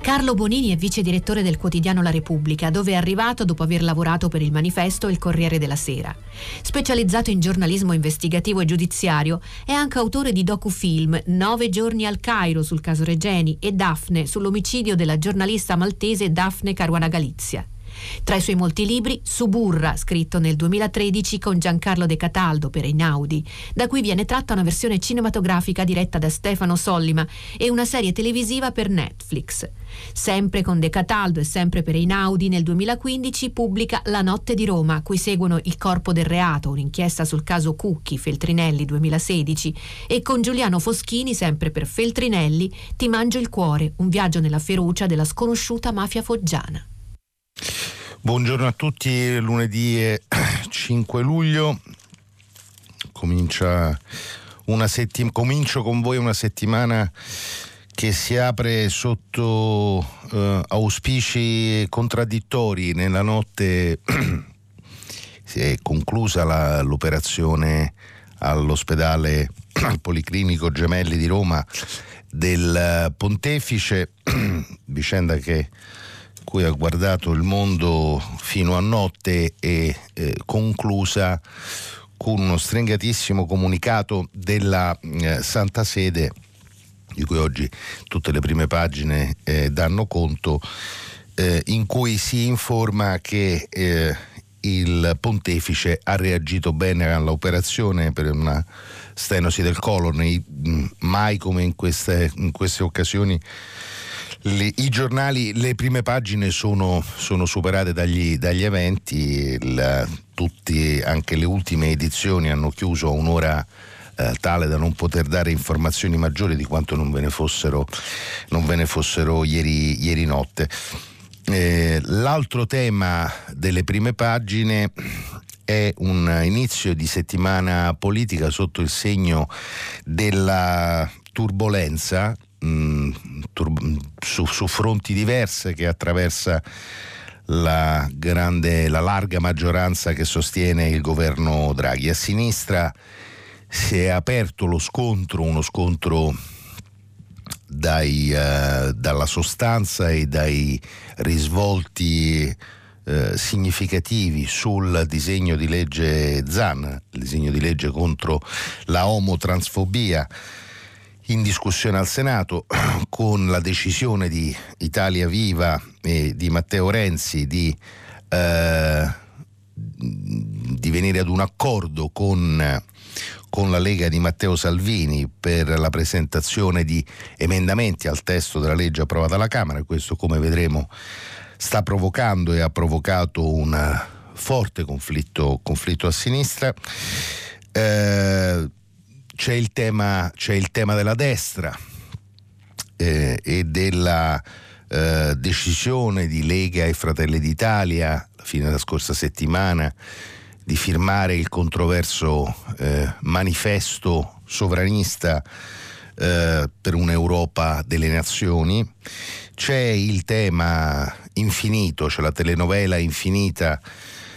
Carlo Bonini è vice direttore del quotidiano La Repubblica, dove è arrivato dopo aver lavorato per il manifesto il Corriere della Sera. Specializzato in giornalismo investigativo e giudiziario, è anche autore di docufilm Nove giorni al Cairo sul caso Regeni e Daphne sull'omicidio della giornalista maltese Daphne Caruana Galizia. Tra i suoi molti libri, Suburra, scritto nel 2013 con Giancarlo De Cataldo per Einaudi, da cui viene tratta una versione cinematografica diretta da Stefano Sollima e una serie televisiva per Netflix. Sempre con De Cataldo e sempre per Einaudi, nel 2015 pubblica La notte di Roma, a cui seguono Il corpo del reato, un'inchiesta sul caso Cucchi, Feltrinelli 2016, e con Giuliano Foschini, sempre per Feltrinelli, Ti mangio il cuore, un viaggio nella ferocia della sconosciuta mafia foggiana. Buongiorno a tutti, lunedì 5 luglio, Comincia una settim- comincio con voi una settimana che si apre sotto eh, auspici contraddittori. Nella notte si è conclusa la, l'operazione all'ospedale al Policlinico Gemelli di Roma del Pontefice, vicenda che cui ha guardato il mondo fino a notte e eh, conclusa con uno stringatissimo comunicato della eh, Santa Sede, di cui oggi tutte le prime pagine eh, danno conto, eh, in cui si informa che eh, il pontefice ha reagito bene all'operazione per una stenosi del colon, mai come in queste, in queste occasioni le, I giornali, le prime pagine sono, sono superate dagli, dagli eventi, la, tutti, anche le ultime edizioni hanno chiuso a un'ora eh, tale da non poter dare informazioni maggiori di quanto non ve ne fossero, ve ne fossero ieri, ieri, notte. Eh, l'altro tema delle prime pagine è un inizio di settimana politica sotto il segno della turbolenza mh, su, su, fronti diverse che attraversa la, grande, la larga maggioranza che sostiene il governo Draghi. A sinistra si è aperto lo scontro, uno scontro dai, uh, dalla sostanza e dai risvolti uh, significativi sul disegno di legge ZAN, il disegno di legge contro la omotransfobia in discussione al Senato con la decisione di Italia Viva e di Matteo Renzi di, eh, di venire ad un accordo con, con la Lega di Matteo Salvini per la presentazione di emendamenti al testo della legge approvata alla Camera. Questo, come vedremo, sta provocando e ha provocato un forte conflitto, conflitto a sinistra. Eh, c'è il tema, c'è il tema della destra eh, e della eh, decisione di Lega e Fratelli d'Italia, fine della scorsa settimana, di firmare il controverso eh, manifesto sovranista eh, per un'Europa delle nazioni. C'è il tema infinito, cioè la telenovela infinita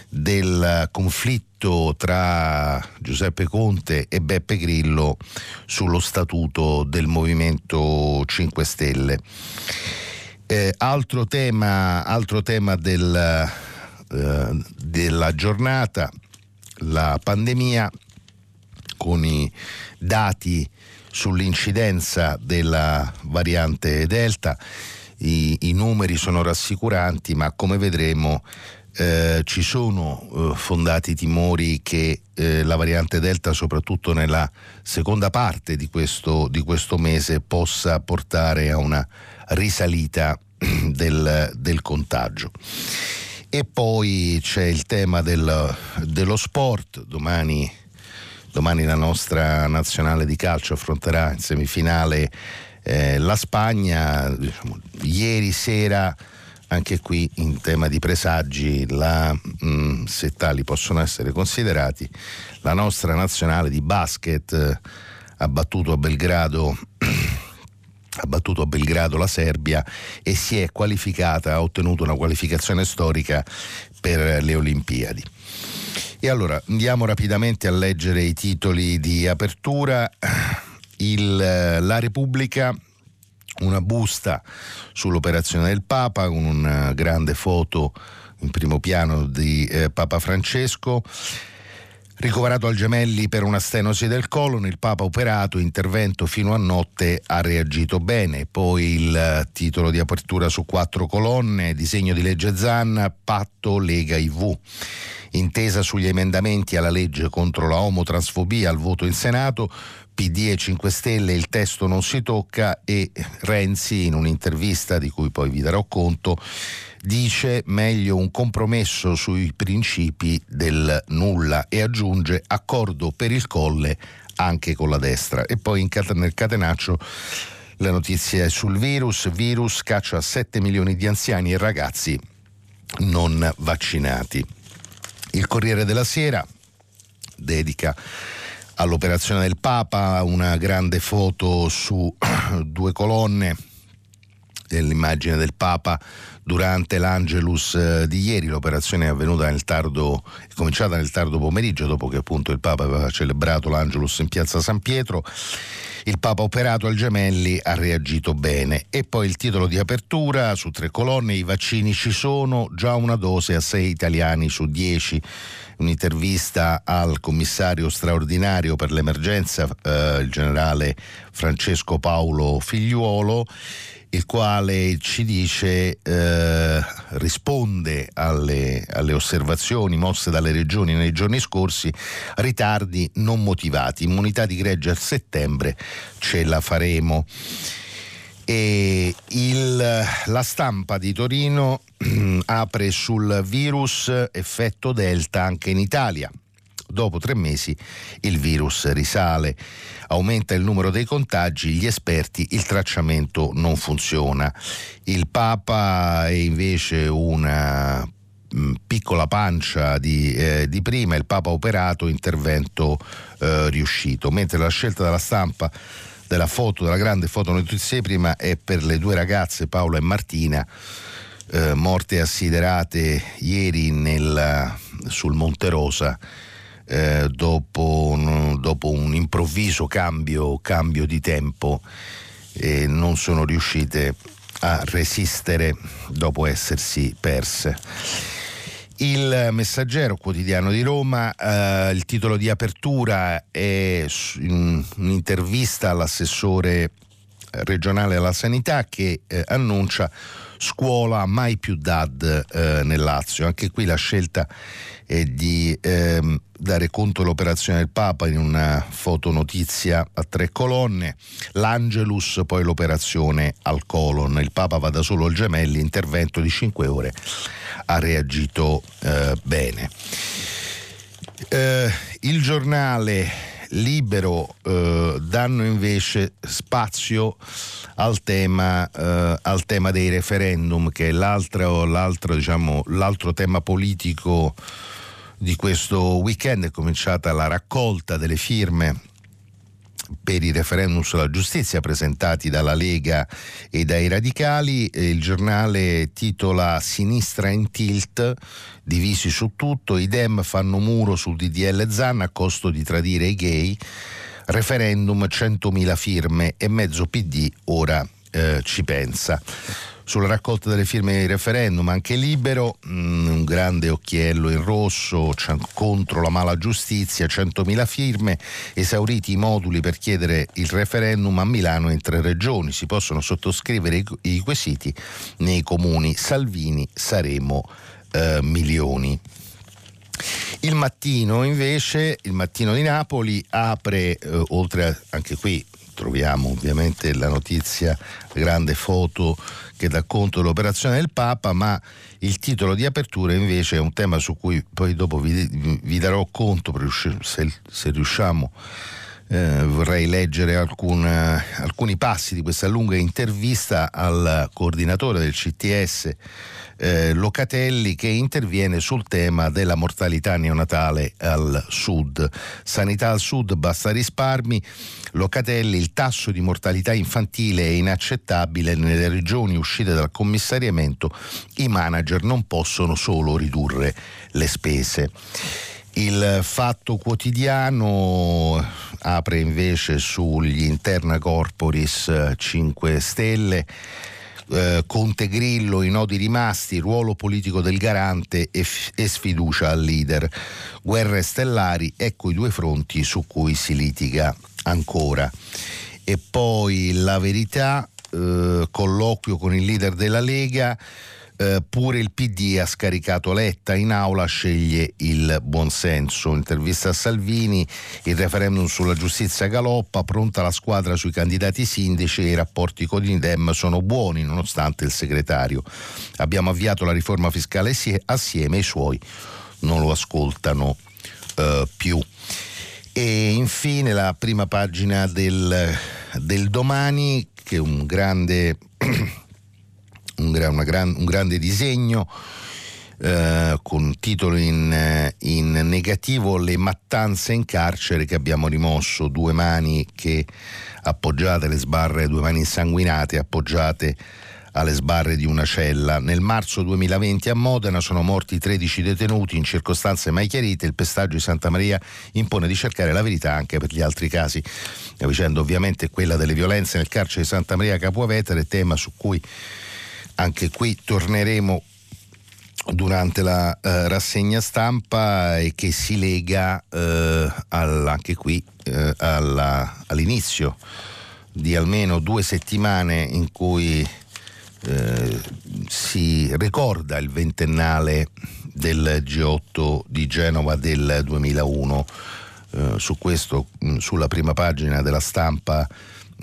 del conflitto tra Giuseppe Conte e Beppe Grillo sullo statuto del Movimento 5 Stelle. Eh, altro tema, altro tema del, eh, della giornata, la pandemia con i dati sull'incidenza della variante Delta. I, I numeri sono rassicuranti, ma come vedremo eh, ci sono eh, fondati timori che eh, la variante Delta, soprattutto nella seconda parte di questo, di questo mese, possa portare a una risalita del, del contagio. E poi c'è il tema del, dello sport, domani, domani, la nostra nazionale di calcio affronterà in semifinale eh, la Spagna, diciamo, ieri sera anche qui in tema di presagi, la, mh, mm, se tali possono essere considerati, la nostra nazionale di basket eh, ha battuto a Belgrado ha battuto a Belgrado la Serbia e si è qualificata, ha ottenuto una qualificazione storica per le Olimpiadi. E allora andiamo rapidamente a leggere i titoli di apertura. Il, la Repubblica una busta sull'operazione del Papa con una grande foto in primo piano di eh, Papa Francesco. Ricoverato al gemelli per una stenosi del colon, il Papa operato, intervento fino a notte, ha reagito bene. Poi il eh, titolo di apertura su quattro colonne, disegno di legge Zanna, patto Lega IV. Intesa sugli emendamenti alla legge contro la omotransfobia al voto in Senato, PD e 5 Stelle il testo non si tocca e Renzi in un'intervista di cui poi vi darò conto dice meglio un compromesso sui principi del nulla e aggiunge accordo per il colle anche con la destra e poi nel catenaccio la notizia è sul virus, virus caccia 7 milioni di anziani e ragazzi non vaccinati. Il Corriere della Sera dedica all'operazione del Papa una grande foto su due colonne dell'immagine del Papa durante l'Angelus eh, di ieri. L'operazione è avvenuta nel tardo, è cominciata nel tardo pomeriggio, dopo che appunto il Papa aveva celebrato l'Angelus in piazza San Pietro. Il Papa operato al Gemelli ha reagito bene. E poi il titolo di apertura su tre colonne: i vaccini ci sono, già una dose a sei italiani su dieci un'intervista al commissario straordinario per l'emergenza, eh, il generale Francesco Paolo Figliuolo il quale ci dice, eh, risponde alle, alle, osservazioni mosse dalle regioni nei giorni scorsi, ritardi non motivati, immunità di gregge a settembre ce la faremo. Il, la stampa di Torino apre sul virus effetto Delta anche in Italia. Dopo tre mesi il virus risale, aumenta il numero dei contagi, gli esperti, il tracciamento non funziona. Il Papa è invece una mm, piccola pancia di, eh, di, prima, il Papa operato, intervento eh, riuscito, mentre la scelta della stampa della foto, della grande foto notizia prima è per le due ragazze Paola e Martina, eh, morte assiderate ieri nel, sul Monte Rosa eh, dopo, un, dopo, un, improvviso cambio, cambio di tempo e non sono riuscite a resistere dopo essersi perse. Il Messaggero quotidiano di Roma, eh, il titolo di apertura è un'intervista all'assessore regionale alla sanità che eh, annuncia scuola mai più DAD eh, nel Lazio. Anche qui la scelta è di ehm, dare conto dell'operazione del Papa in una fotonotizia a tre colonne, l'Angelus, poi l'operazione al colon. Il Papa va da solo al gemelli, intervento di cinque ore, ha reagito eh, bene. Eh, il giornale libero eh, danno invece spazio al tema, eh, al tema dei referendum, che è l'altro, l'altro, diciamo, l'altro tema politico di questo weekend. È cominciata la raccolta delle firme per i referendum sulla giustizia presentati dalla Lega e dai radicali. Il giornale titola Sinistra in tilt, divisi su tutto, i Dem fanno muro sul DDL Zan a costo di tradire i gay, referendum 100.000 firme e mezzo PD ora eh, ci pensa sulla raccolta delle firme di referendum, anche libero, mm, un grande occhiello in rosso contro la mala giustizia, 100.000 firme, esauriti i moduli per chiedere il referendum a Milano in tre regioni, si possono sottoscrivere i, i quesiti nei comuni Salvini, Saremo, eh, Milioni. Il mattino invece, il mattino di Napoli apre, eh, oltre a, anche qui troviamo ovviamente la notizia, la grande foto che dà conto dell'operazione del Papa, ma il titolo di apertura invece è un tema su cui poi dopo vi, vi darò conto se, se riusciamo Eh, vorrei leggere alcun, alcuni passi di questa lunga intervista al coordinatore del CTS eh, Locatelli che interviene sul tema della mortalità neonatale al sud. Sanità al sud, basta risparmi. Locatelli, il tasso di mortalità infantile è inaccettabile nelle regioni uscite dal commissariamento, i manager non possono solo ridurre le spese. Il fatto quotidiano apre invece sugli interna corporis 5 Stelle eh, Conte Grillo, i nodi rimasti, ruolo politico del garante e, f- e sfiducia al leader. Guerre stellari, ecco i due fronti su cui si litiga ancora. E poi la verità, eh, colloquio con il leader della Lega eh, pure il PD ha scaricato Letta in aula, sceglie il buonsenso. Intervista a Salvini, il referendum sulla giustizia galoppa, pronta la squadra sui candidati sindaci e i rapporti con l'Indem sono buoni nonostante il segretario. Abbiamo avviato la riforma fiscale assieme, i suoi non lo ascoltano eh, più. E infine la prima pagina del, del domani, che è un grande un, gran, un grande disegno eh, con titolo in, in, negativo Le mattanze in carcere che abbiamo rimosso, due mani che appoggiate le sbarre, due mani insanguinate appoggiate alle sbarre di una cella. Nel marzo 2020 a Modena sono morti 13 detenuti in circostanze mai chiarite. Il pestaggio di Santa Maria impone di cercare la verità anche per gli altri casi. La vicenda ovviamente è quella delle violenze nel carcere di Santa Maria Capuavetere, tema su cui anche qui torneremo durante la eh, rassegna stampa e che si lega eh, al, anche qui eh, alla, all'inizio di almeno due settimane in cui eh, si ricorda il ventennale del G8 di Genova del 2001. Eh, su questo, mh, sulla prima pagina della stampa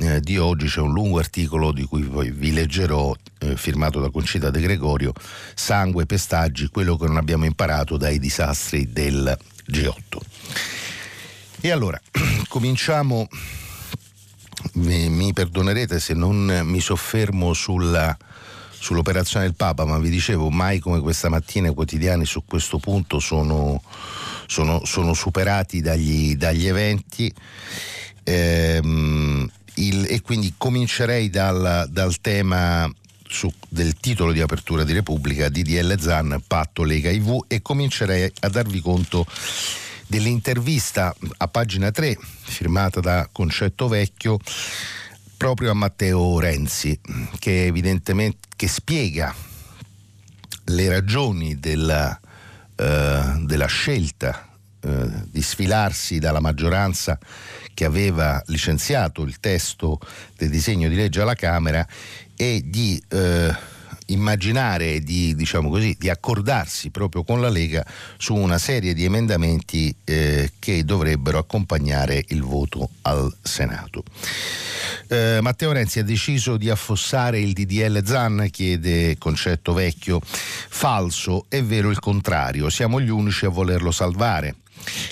eh, di oggi c'è un lungo articolo di cui poi vi leggerò, eh, firmato da Concita De Gregorio, Sangue, pestaggi, quello che non abbiamo imparato dai disastri del G8. E allora, cominciamo, mi, perdonerete se non mi soffermo sulla, sull'operazione del Papa, ma vi dicevo, mai come questa mattina i quotidiani su questo punto sono, sono, sono superati dagli, dagli eventi. Ehm, quindi comincerei dal, dal tema su, del titolo di apertura di Repubblica, DDL Zan, Patto Lega IV e comincerei a darvi conto dell'intervista a pagina 3 firmata da Concetto Vecchio proprio a Matteo Renzi che evidentemente che spiega le ragioni della, eh, della scelta eh, di sfilarsi dalla maggioranza che aveva licenziato il testo del disegno di legge alla Camera e di eh, immaginare di, diciamo così, di accordarsi proprio con la Lega su una serie di emendamenti eh, che dovrebbero accompagnare il voto al Senato. Eh, Matteo Renzi ha deciso di affossare il DDL Zan, chiede concetto vecchio. Falso, è vero il contrario, siamo gli unici a volerlo salvare.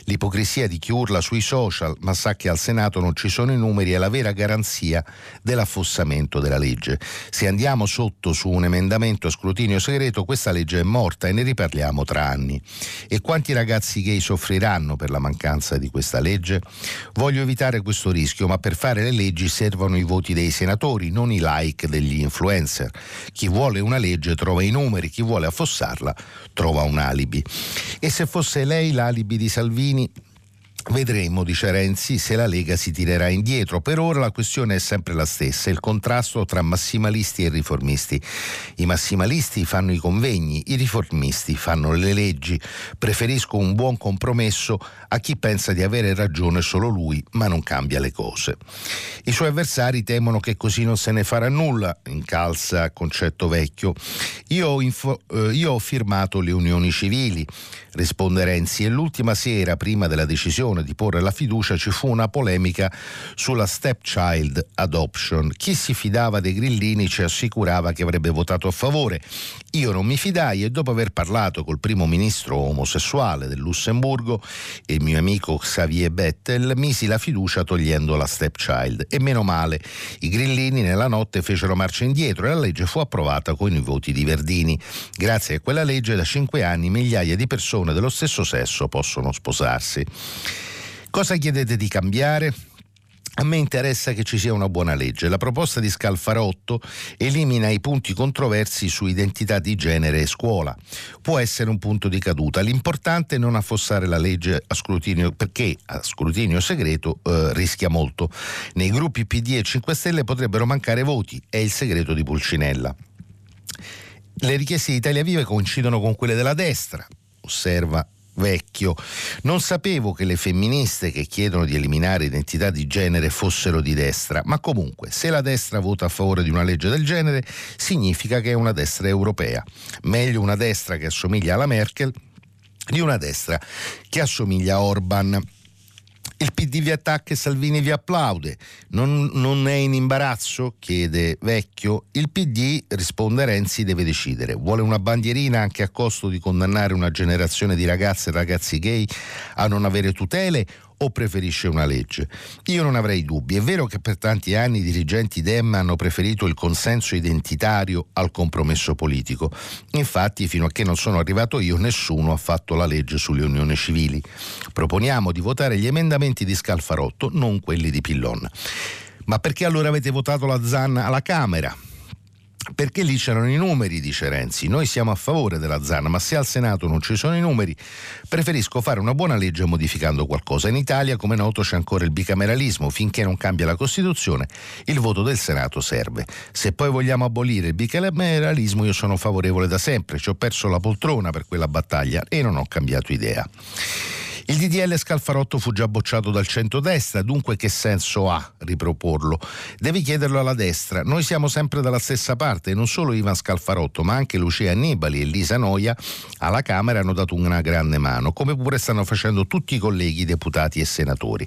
L'ipocrisia di chi urla sui social ma sa che al Senato non ci sono i numeri è la vera garanzia dell'affossamento della legge. Se andiamo sotto su un emendamento a scrutinio segreto, questa legge è morta e ne riparliamo tra anni. E quanti ragazzi gay soffriranno per la mancanza di questa legge? Voglio evitare questo rischio, ma per fare le leggi servono i voti dei senatori, non i like degli influencer. Chi vuole una legge trova i numeri, chi vuole affossarla trova un alibi. E se fosse lei l'alibi di Salvini Vedremo, dice Renzi, se la Lega si tirerà indietro. Per ora la questione è sempre la stessa, il contrasto tra massimalisti e riformisti. I massimalisti fanno i convegni, i riformisti fanno le leggi. Preferisco un buon compromesso a chi pensa di avere ragione solo lui, ma non cambia le cose. I suoi avversari temono che così non se ne farà nulla, incalza concetto vecchio. Io info, eh, io ho firmato le unioni civili, risponde Renzi, e l'ultima sera, prima della decisione di porre la fiducia, ci fu una polemica sulla stepchild adoption. Chi si fidava dei grillini ci assicurava che avrebbe votato a favore. Io non mi fidai e dopo aver parlato col primo ministro omosessuale del Lussemburgo, il mio amico Xavier Bettel, misi la fiducia togliendo la stepchild. E meno male, i grillini nella notte fecero marcia indietro e la legge fu approvata con i voti di Verdini. Grazie a quella legge da cinque anni migliaia di persone dello stesso sesso possono sposarsi. Cosa chiedete di cambiare? A me interessa che ci sia una buona legge. La proposta di Scalfarotto elimina i punti controversi su identità di genere e scuola. Può essere un punto di caduta. L'importante è non affossare la legge a scrutinio perché a scrutinio segreto eh, rischia molto. Nei gruppi PD e 5 Stelle potrebbero mancare voti. È il segreto di Pulcinella. Le richieste di Italia Viva coincidono con quelle della destra, osserva vecchio. Non sapevo che le femministe che chiedono di eliminare identità di genere fossero di destra, ma comunque se la destra vota a favore di una legge del genere significa che è una destra europea. Meglio una destra che assomiglia alla Merkel di una destra che assomiglia a Orban. Il PD vi attacca e Salvini vi applaude. Non, non, è in imbarazzo? chiede Vecchio. Il PD, risponde Renzi, deve decidere. Vuole una bandierina anche a costo di condannare una generazione di ragazze e ragazzi gay a non avere tutele o preferisce una legge? Io non avrei dubbi. È vero che per tanti anni i dirigenti Dem hanno preferito il consenso identitario al compromesso politico. Infatti, fino a che non sono arrivato io, nessuno ha fatto la legge sulle unioni civili. Proponiamo di votare gli emendamenti di Scalfarotto, non quelli di Pillon. Ma perché allora avete votato la Zanna alla Camera? Perché lì c'erano i numeri, dice Renzi. Noi siamo a favore della Zanna, ma se al Senato non ci sono i numeri, preferisco fare una buona legge modificando qualcosa. In Italia, come noto, c'è ancora il bicameralismo. Finché non cambia la Costituzione, il voto del Senato serve. Se poi vogliamo abolire il bicameralismo, io sono favorevole da sempre. Ci ho perso la poltrona per quella battaglia e non ho cambiato idea. Il DDL Scalfarotto fu già bocciato dal centrodestra, dunque che senso ha riproporlo? Devi chiederlo alla destra. Noi siamo sempre dalla stessa parte non solo Ivan Scalfarotto, ma anche Lucia Annibali e Lisa Noia alla Camera hanno dato una grande mano, come pure stanno facendo tutti i colleghi deputati e senatori.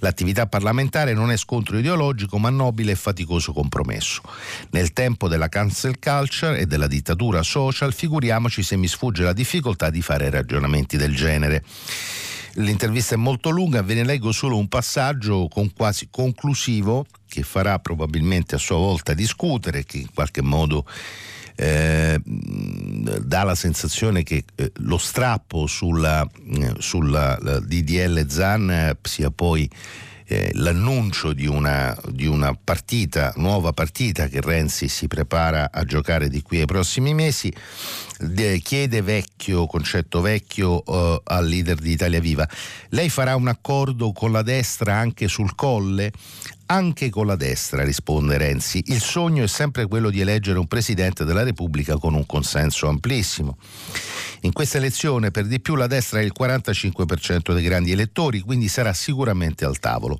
L'attività parlamentare non è scontro ideologico, ma nobile e faticoso compromesso. Nel tempo della cancel culture e della dittatura social, figuriamoci se mi sfugge la difficoltà di fare ragionamenti del genere. L'intervista è molto lunga, ve ne leggo solo un passaggio con quasi conclusivo che farà probabilmente a sua volta discutere, che in qualche modo eh, dà la sensazione che eh, lo strappo sulla, eh, sulla DDL ZAN sia poi eh, l'annuncio di una, di una, partita, nuova partita che Renzi si prepara a giocare di qui ai prossimi mesi, de, chiede vecchio, concetto vecchio uh, al leader di Italia Viva, lei farà un accordo con la destra anche sul colle? Anche con la destra, risponde Renzi. Il sogno è sempre quello di eleggere un Presidente della Repubblica con un consenso amplissimo. In questa elezione per di più la destra è il 45% dei grandi elettori, quindi sarà sicuramente al tavolo.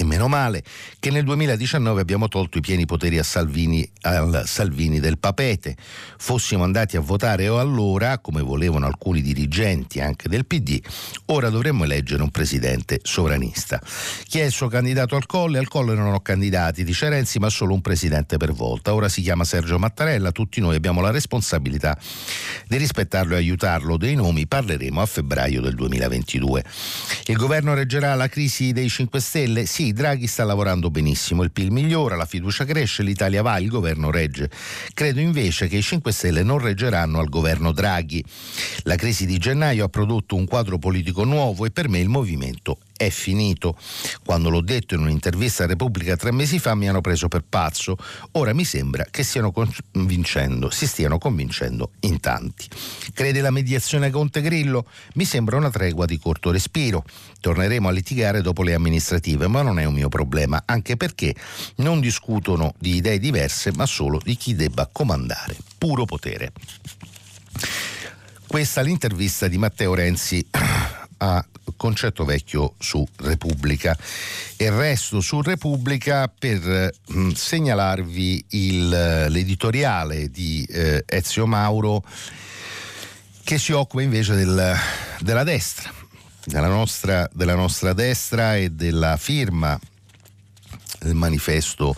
E meno male che nel 2019 abbiamo tolto i pieni poteri a Salvini, al Salvini del Papete. Fossimo andati a votare o allora, come volevano alcuni dirigenti anche del PD, ora dovremmo eleggere un presidente sovranista. Chi è il suo candidato al Colle? Al Colle non ho candidati, dice Renzi, ma solo un presidente per volta. Ora si chiama Sergio Mattarella, tutti noi abbiamo la responsabilità di rispettarlo e aiutarlo. Dei nomi parleremo a febbraio del 2022. Il governo reggerà la crisi dei 5 Stelle? Sì, Draghi sta lavorando benissimo, il PIL migliora, la fiducia cresce, l'Italia va, il governo regge. Credo invece che i 5 Stelle non reggeranno al governo Draghi. La crisi di gennaio ha prodotto un quadro politico nuovo e per me il movimento è finito. Quando l'ho detto in un'intervista a Repubblica tre mesi fa mi hanno preso per pazzo. Ora mi sembra che stiano convincendo, si stiano convincendo in tanti. Crede la mediazione Conte Grillo? Mi sembra una tregua di corto respiro. Torneremo a litigare dopo le amministrative, ma non è un mio problema, anche perché non discutono di idee diverse, ma solo di chi debba comandare. Puro potere. Questa è l'intervista di Matteo Renzi a concetto vecchio su Repubblica. E resto su Repubblica per mh, mm, segnalarvi il, l'editoriale di eh, Ezio Mauro che si occupa invece del, della destra, della nostra, della nostra destra e della firma del manifesto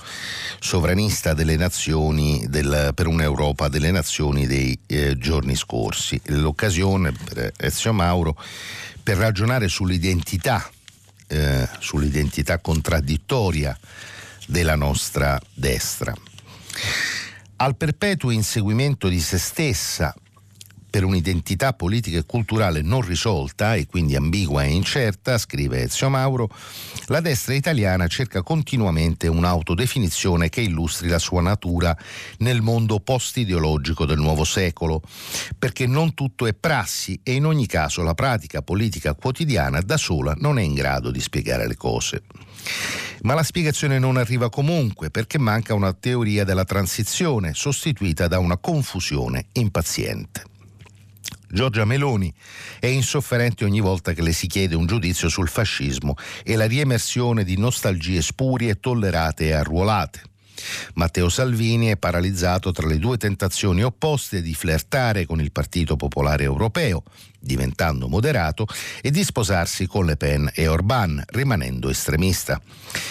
sovranista delle nazioni del, per un'Europa delle nazioni dei eh, giorni scorsi. L'occasione per Ezio Mauro per ragionare sull'identità, eh, sull'identità contraddittoria della nostra destra. Al perpetuo inseguimento di se stessa per un'identità politica e culturale non risolta e quindi ambigua e incerta, scrive Ezio Mauro, la destra italiana cerca continuamente un'autodefinizione che illustri la sua natura nel mondo post-ideologico del nuovo secolo, perché non tutto è prassi e in ogni caso la pratica politica quotidiana da sola non è in grado di spiegare le cose. Ma la spiegazione non arriva comunque perché manca una teoria della transizione sostituita da una confusione impaziente. Giorgia Meloni è insofferente ogni volta che le si chiede un giudizio sul fascismo e la riemersione di nostalgie spurie tollerate e arruolate. Matteo Salvini è paralizzato tra le due tentazioni opposte di flirtare con il Partito Popolare Europeo, diventando moderato, e di sposarsi con Le Pen e Orban, rimanendo estremista.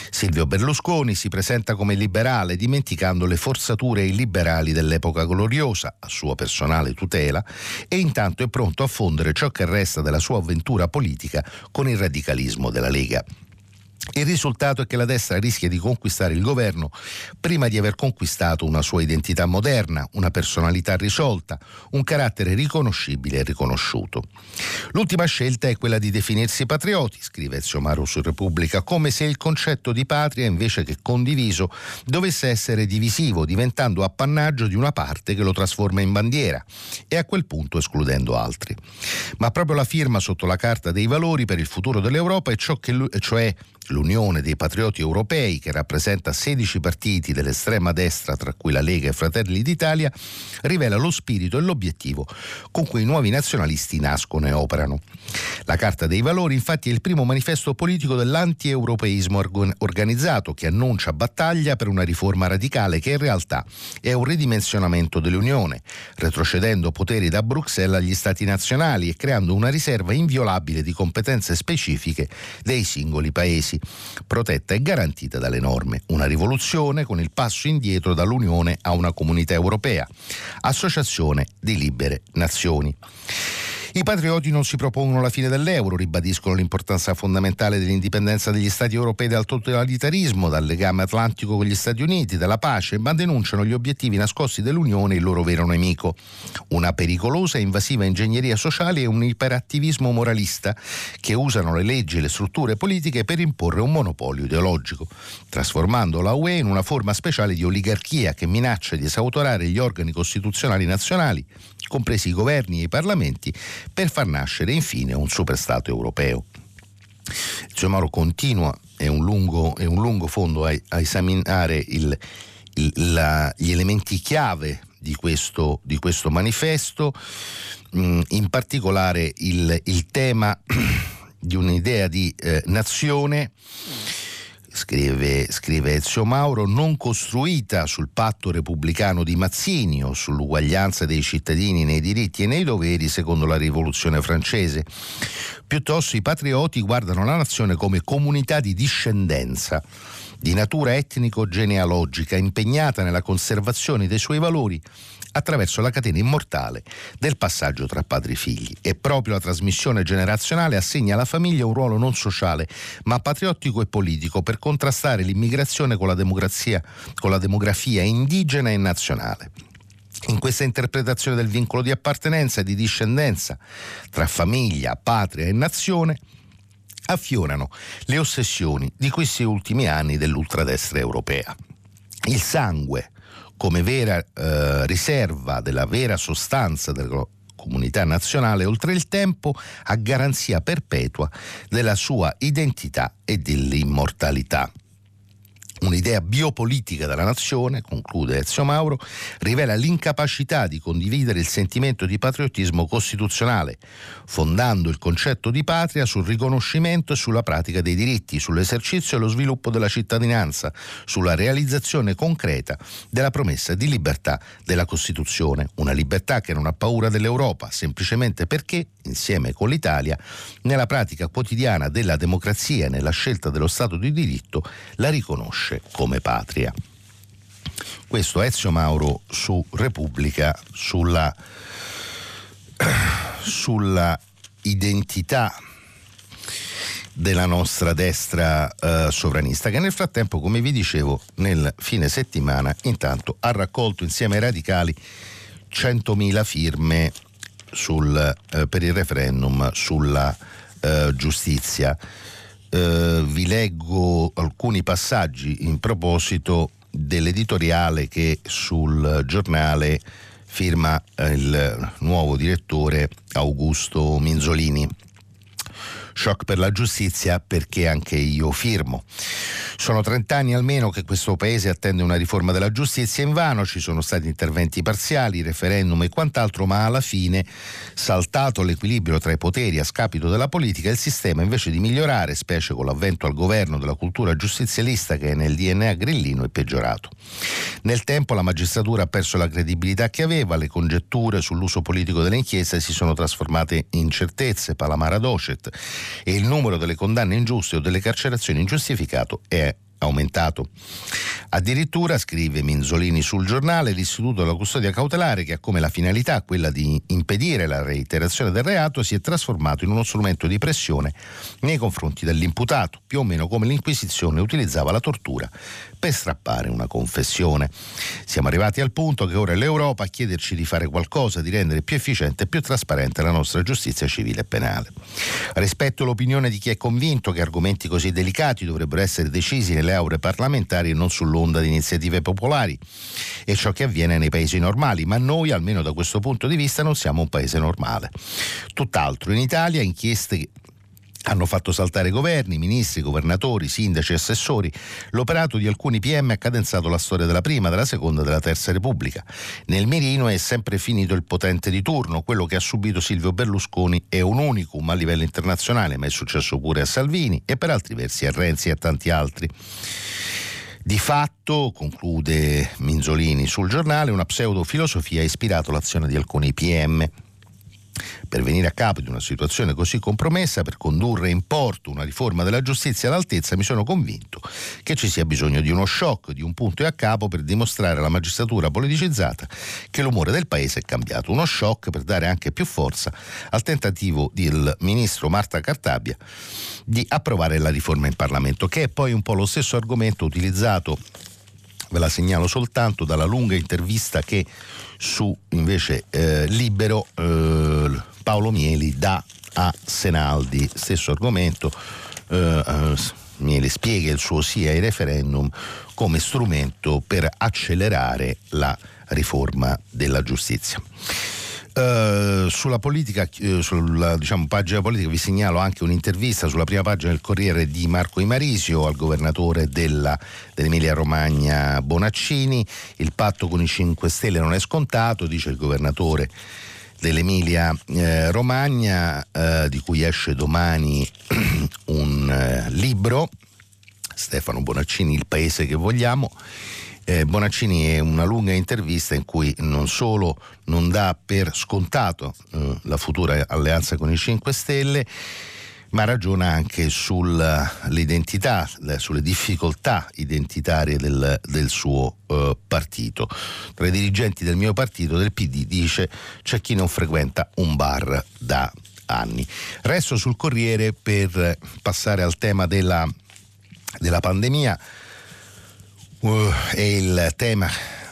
Silvio Berlusconi si presenta come liberale, dimenticando le forzature illiberali dell'epoca gloriosa, a sua personale tutela, e intanto è pronto a fondere ciò che resta della sua avventura politica con il radicalismo della Lega. Il risultato è che la destra rischia di conquistare il governo prima di aver conquistato una sua identità moderna, una personalità risolta, un carattere riconoscibile e riconosciuto. L'ultima scelta è quella di definirsi patrioti, scrive Ezio Maro su Repubblica, come se il concetto di patria invece che condiviso dovesse essere divisivo, diventando appannaggio di una parte che lo trasforma in bandiera e a quel punto escludendo altri. Ma proprio la firma sotto la Carta dei valori per il futuro dell'Europa è ciò che, cioè l'Unione dei Patrioti Europei, che rappresenta 16 partiti dell'estrema destra, tra cui la Lega e Fratelli d'Italia, rivela lo spirito e l'obiettivo con cui i nuovi nazionalisti nascono e operano. La Carta dei Valori infatti è il primo manifesto politico dell'anti-europeismo organizzato che annuncia battaglia per una riforma radicale che in realtà è un ridimensionamento dell'Unione, retrocedendo poteri da Bruxelles agli Stati nazionali e creando una riserva inviolabile di competenze specifiche dei singoli paesi protetta e garantita dalle norme. Una rivoluzione con il passo indietro dall'Unione a una comunità europea, associazione di libere nazioni. I patrioti non si propongono la fine dell'euro, ribadiscono l'importanza fondamentale dell'indipendenza degli Stati europei dal totalitarismo, dal legame atlantico con gli Stati Uniti, dalla pace, ma denunciano gli obiettivi nascosti dell'Unione il loro vero nemico. Una pericolosa e invasiva ingegneria sociale e un iperattivismo moralista che usano le leggi e le strutture politiche per imporre un monopolio ideologico, trasformando la UE in una forma speciale di oligarchia che minaccia di esautorare gli organi costituzionali nazionali, compresi i governi e i parlamenti, per far nascere infine un superstato europeo. Gio Mauro continua, è un lungo, è un lungo fondo a, a esaminare il, il, la, gli elementi chiave di questo, di questo manifesto, mm, in particolare il, il, tema di un'idea di eh, nazione scrive, scrive Ezio Mauro, non costruita sul patto repubblicano di Mazzini o sull'uguaglianza dei cittadini nei diritti e nei doveri secondo la rivoluzione francese. Piuttosto i patrioti guardano la nazione come comunità di discendenza di natura etnico-genealogica impegnata nella conservazione dei suoi valori attraverso la catena immortale del passaggio tra padri e figli. E proprio la trasmissione generazionale assegna alla famiglia un ruolo non sociale, ma patriottico e politico per contrastare l'immigrazione con la, con la demografia indigena e nazionale. In questa interpretazione del vincolo di appartenenza e di discendenza tra famiglia, patria e nazione, affiorano le ossessioni di questi ultimi anni dell'ultradestra europea. Il sangue, come vera eh, riserva della vera sostanza della comunità nazionale oltre il tempo a garanzia perpetua della sua identità e dell'immortalità. Un'idea biopolitica della nazione, conclude Ezio Mauro, rivela l'incapacità di condividere il sentimento di patriottismo costituzionale, fondando il concetto di patria sul riconoscimento e sulla pratica dei diritti, sull'esercizio e lo sviluppo della cittadinanza, sulla realizzazione concreta della promessa di libertà della Costituzione, una libertà che non ha paura dell'Europa, semplicemente perché, insieme con l'Italia, nella pratica quotidiana della democrazia e nella scelta dello Stato di diritto, la riconosce come patria. Questo Ezio Mauro su Repubblica, sulla, sulla identità della nostra destra eh, sovranista, che nel frattempo, come vi dicevo, nel fine settimana intanto ha raccolto insieme ai radicali 100.000 firme sul, eh, per il referendum sulla eh, giustizia eh, vi leggo alcuni passaggi in proposito dell'editoriale che sul giornale firma il nuovo direttore Augusto Minzolini shock per la giustizia perché anche io firmo. Sono 30 anni almeno che questo Paese attende una riforma della giustizia in vano, ci sono stati interventi parziali, referendum e quant'altro, ma alla fine, saltato l'equilibrio tra i poteri a scapito della politica, il sistema invece di migliorare, specie con l'avvento al governo della cultura giustizialista che è nel DNA grillino, è peggiorato. Nel tempo la magistratura ha perso la credibilità che aveva, le congetture sull'uso politico delle inchieste si sono trasformate in certezze, palamara docet e il numero delle condanne ingiuste o delle carcerazioni ingiustificato è aumentato. Addirittura, scrive Minzolini sul giornale, l'istituto della custodia cautelare, che ha come la finalità quella di impedire la reiterazione del reato, si è trasformato in uno strumento di pressione nei confronti dell'imputato, più o meno come l'Inquisizione utilizzava la tortura per strappare una confessione. Siamo arrivati al punto che ora è l'Europa a chiederci di fare qualcosa, di rendere più efficiente e più trasparente la nostra giustizia civile e penale. Rispetto all'opinione di chi è convinto che argomenti così delicati dovrebbero essere decisi nelle aule parlamentari e non sull'onda di iniziative popolari. È ciò che avviene nei paesi normali, ma noi, almeno da questo punto di vista, non siamo un paese normale. Tutt'altro, in Italia inchieste hanno fatto saltare governi, ministri, governatori, sindaci, assessori. L'operato di alcuni PM ha cadenzato la storia della prima, della seconda e della terza Repubblica. Nel mirino è sempre finito il potente di turno, quello che ha subito Silvio Berlusconi è un unicum a livello internazionale, ma è successo pure a Salvini e per altri versi a Renzi e a tanti altri. Di fatto, conclude Minzolini sul giornale, una pseudofilosofia ha ispirato l'azione di alcuni PM per venire a capo di una situazione così compromessa, per condurre in porto una riforma della giustizia all'altezza, mi sono convinto che ci sia bisogno di uno shock, di un punto e a capo per dimostrare alla magistratura politicizzata che l'umore del paese è cambiato. Uno shock per dare anche più forza al tentativo del ministro Marta Cartabia di approvare la riforma in Parlamento, che è poi un po' lo stesso argomento utilizzato ve la segnalo soltanto dalla lunga intervista che su invece eh, Libero eh, Paolo Mieli dà a Senaldi, stesso argomento, eh, eh, Mieli spiega il suo sì ai referendum come strumento per accelerare la riforma della giustizia. Uh, sulla politica, uh, sulla diciamo, pagina politica vi segnalo anche un'intervista sulla prima pagina del Corriere di Marco Imarisio al governatore della, dell'Emilia Romagna Bonaccini. Il patto con i 5 Stelle non è scontato, dice il governatore dell'Emilia eh, Romagna, eh, di cui esce domani un eh, libro, Stefano Bonaccini, Il paese che vogliamo. Eh, Bonaccini è una lunga intervista in cui non solo non dà per scontato eh, la futura alleanza con i 5 Stelle, ma ragiona anche sull'identità, sulle difficoltà identitarie del, del suo uh, partito. Tra i dirigenti del mio partito, del PD, dice c'è chi non frequenta un bar da anni. Resto sul Corriere per passare al tema della, della pandemia. Uh, è il tema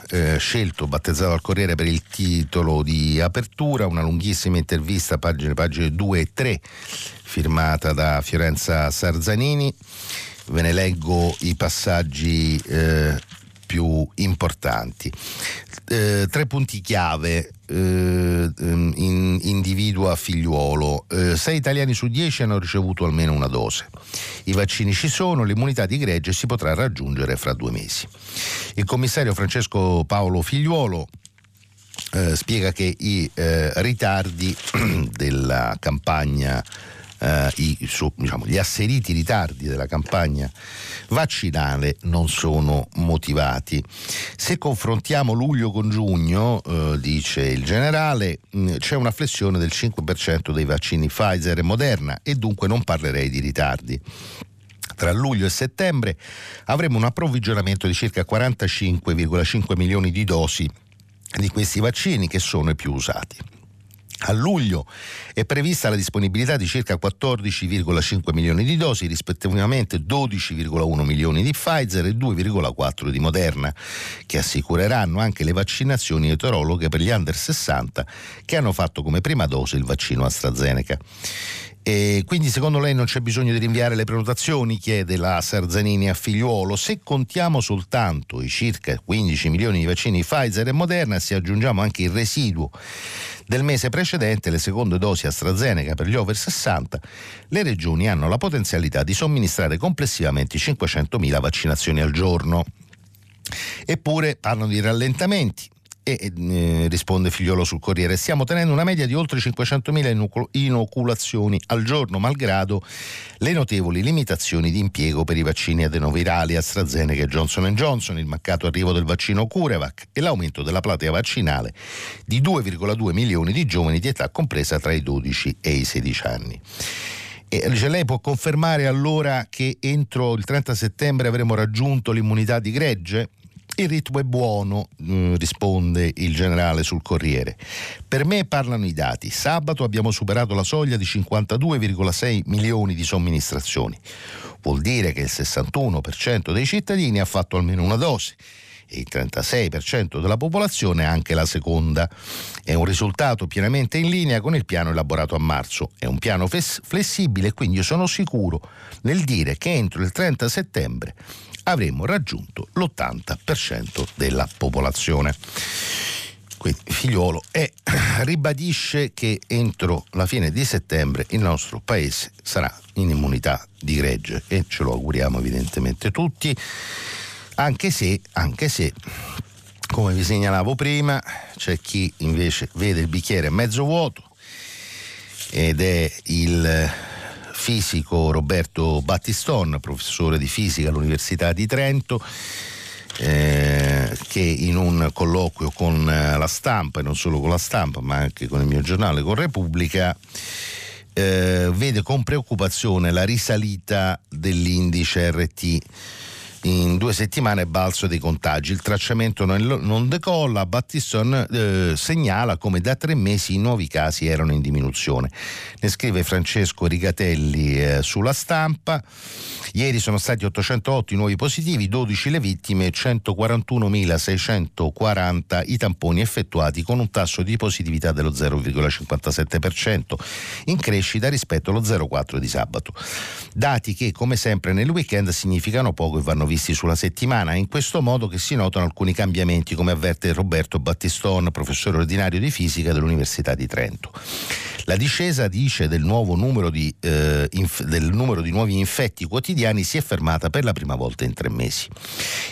eh, scelto, battezzato al Corriere per il titolo di apertura, una lunghissima intervista, pagine, pagine 2 e 3, firmata da Fiorenza Sarzanini. Ve ne leggo i passaggi eh, più importanti. Eh, tre punti chiave eh, in, individua figliuolo. Eh, sei italiani su dieci hanno ricevuto almeno una dose. I vaccini ci sono, l'immunità di gregge si potrà raggiungere fra due mesi. Il commissario Francesco Paolo Figliuolo eh, spiega che i eh, ritardi della campagna eh, i, su, diciamo, gli asseriti ritardi della campagna vaccinale non sono motivati. Se confrontiamo luglio con giugno, eh, dice il generale, mh, mm, c'è una flessione del 5% dei vaccini Pfizer e Moderna e dunque non parlerei di ritardi. Tra luglio e settembre avremo un approvvigionamento di circa 45,5 milioni di dosi di questi vaccini che sono i più usati. A luglio è prevista la disponibilità di circa 14,5 milioni di dosi, rispettivamente 12,1 milioni di Pfizer e 2,4 di Moderna, che assicureranno anche le vaccinazioni eterologhe per gli under 60 che hanno fatto come prima dose il vaccino AstraZeneca. E quindi secondo lei non c'è bisogno di rinviare le prenotazioni? chiede la Sarzanini a figliuolo. Se contiamo soltanto i circa 15 milioni di vaccini Pfizer e Moderna, se aggiungiamo anche il residuo del mese precedente, le seconde dosi AstraZeneca per gli over 60, le regioni hanno la potenzialità di somministrare complessivamente 500.000 vaccinazioni al giorno. Eppure parlano di rallentamenti. E eh, risponde Figliolo sul Corriere, stiamo tenendo una media di oltre 500.000 inoculazioni al giorno, malgrado le notevoli limitazioni di impiego per i vaccini adenovirali AstraZeneca e Johnson Johnson, il mancato arrivo del vaccino Curevac e l'aumento della platea vaccinale di 2,2 milioni di giovani di età compresa tra i 12 e i 16 anni. E lei può confermare allora che entro il 30 settembre avremo raggiunto l'immunità di gregge? Il ritmo è buono, mm, risponde il generale sul Corriere. Per me parlano i dati. Sabato abbiamo superato la soglia di 52,6 milioni di somministrazioni. Vuol dire che il 61% dei cittadini ha fatto almeno una dose e il 36% della popolazione anche la seconda. È un risultato pienamente in linea con il piano elaborato a marzo. È un piano flessibile e quindi sono sicuro nel dire che entro il 30 settembre avremmo raggiunto l'80% della popolazione. Quindi figliuolo e ribadisce che entro la fine di settembre il nostro paese sarà in immunità di gregge e ce lo auguriamo evidentemente tutti, anche se, anche se come vi segnalavo prima, c'è chi invece vede il bicchiere mezzo vuoto ed è il fisico Roberto Battiston, professore di fisica all'Università di Trento. Eh, che in un colloquio con eh, la stampa, e non solo con la stampa, ma anche con il mio giornale, con Repubblica, eh, vede con preoccupazione la risalita dell'indice RT in due settimane balzo dei contagi. Il tracciamento non decolla. Battiston eh, segnala come da tre mesi i nuovi casi erano in diminuzione. Ne scrive Francesco Rigatelli eh, sulla stampa. Ieri sono stati 808 i nuovi positivi, 12 le vittime e 141.640 i tamponi effettuati con un tasso di positività dello 0,57%, in crescita rispetto allo 0,4 di sabato. Dati che, come sempre nel weekend, significano poco e vanno visti sulla settimana. È in questo modo che si notano alcuni cambiamenti, come avverte Roberto Battiston, professore ordinario di fisica dell'Università di Trento. La discesa, dice, del, numero di, eh, inf- del numero di nuovi infetti quotidiani si è fermata per la prima volta in tre mesi.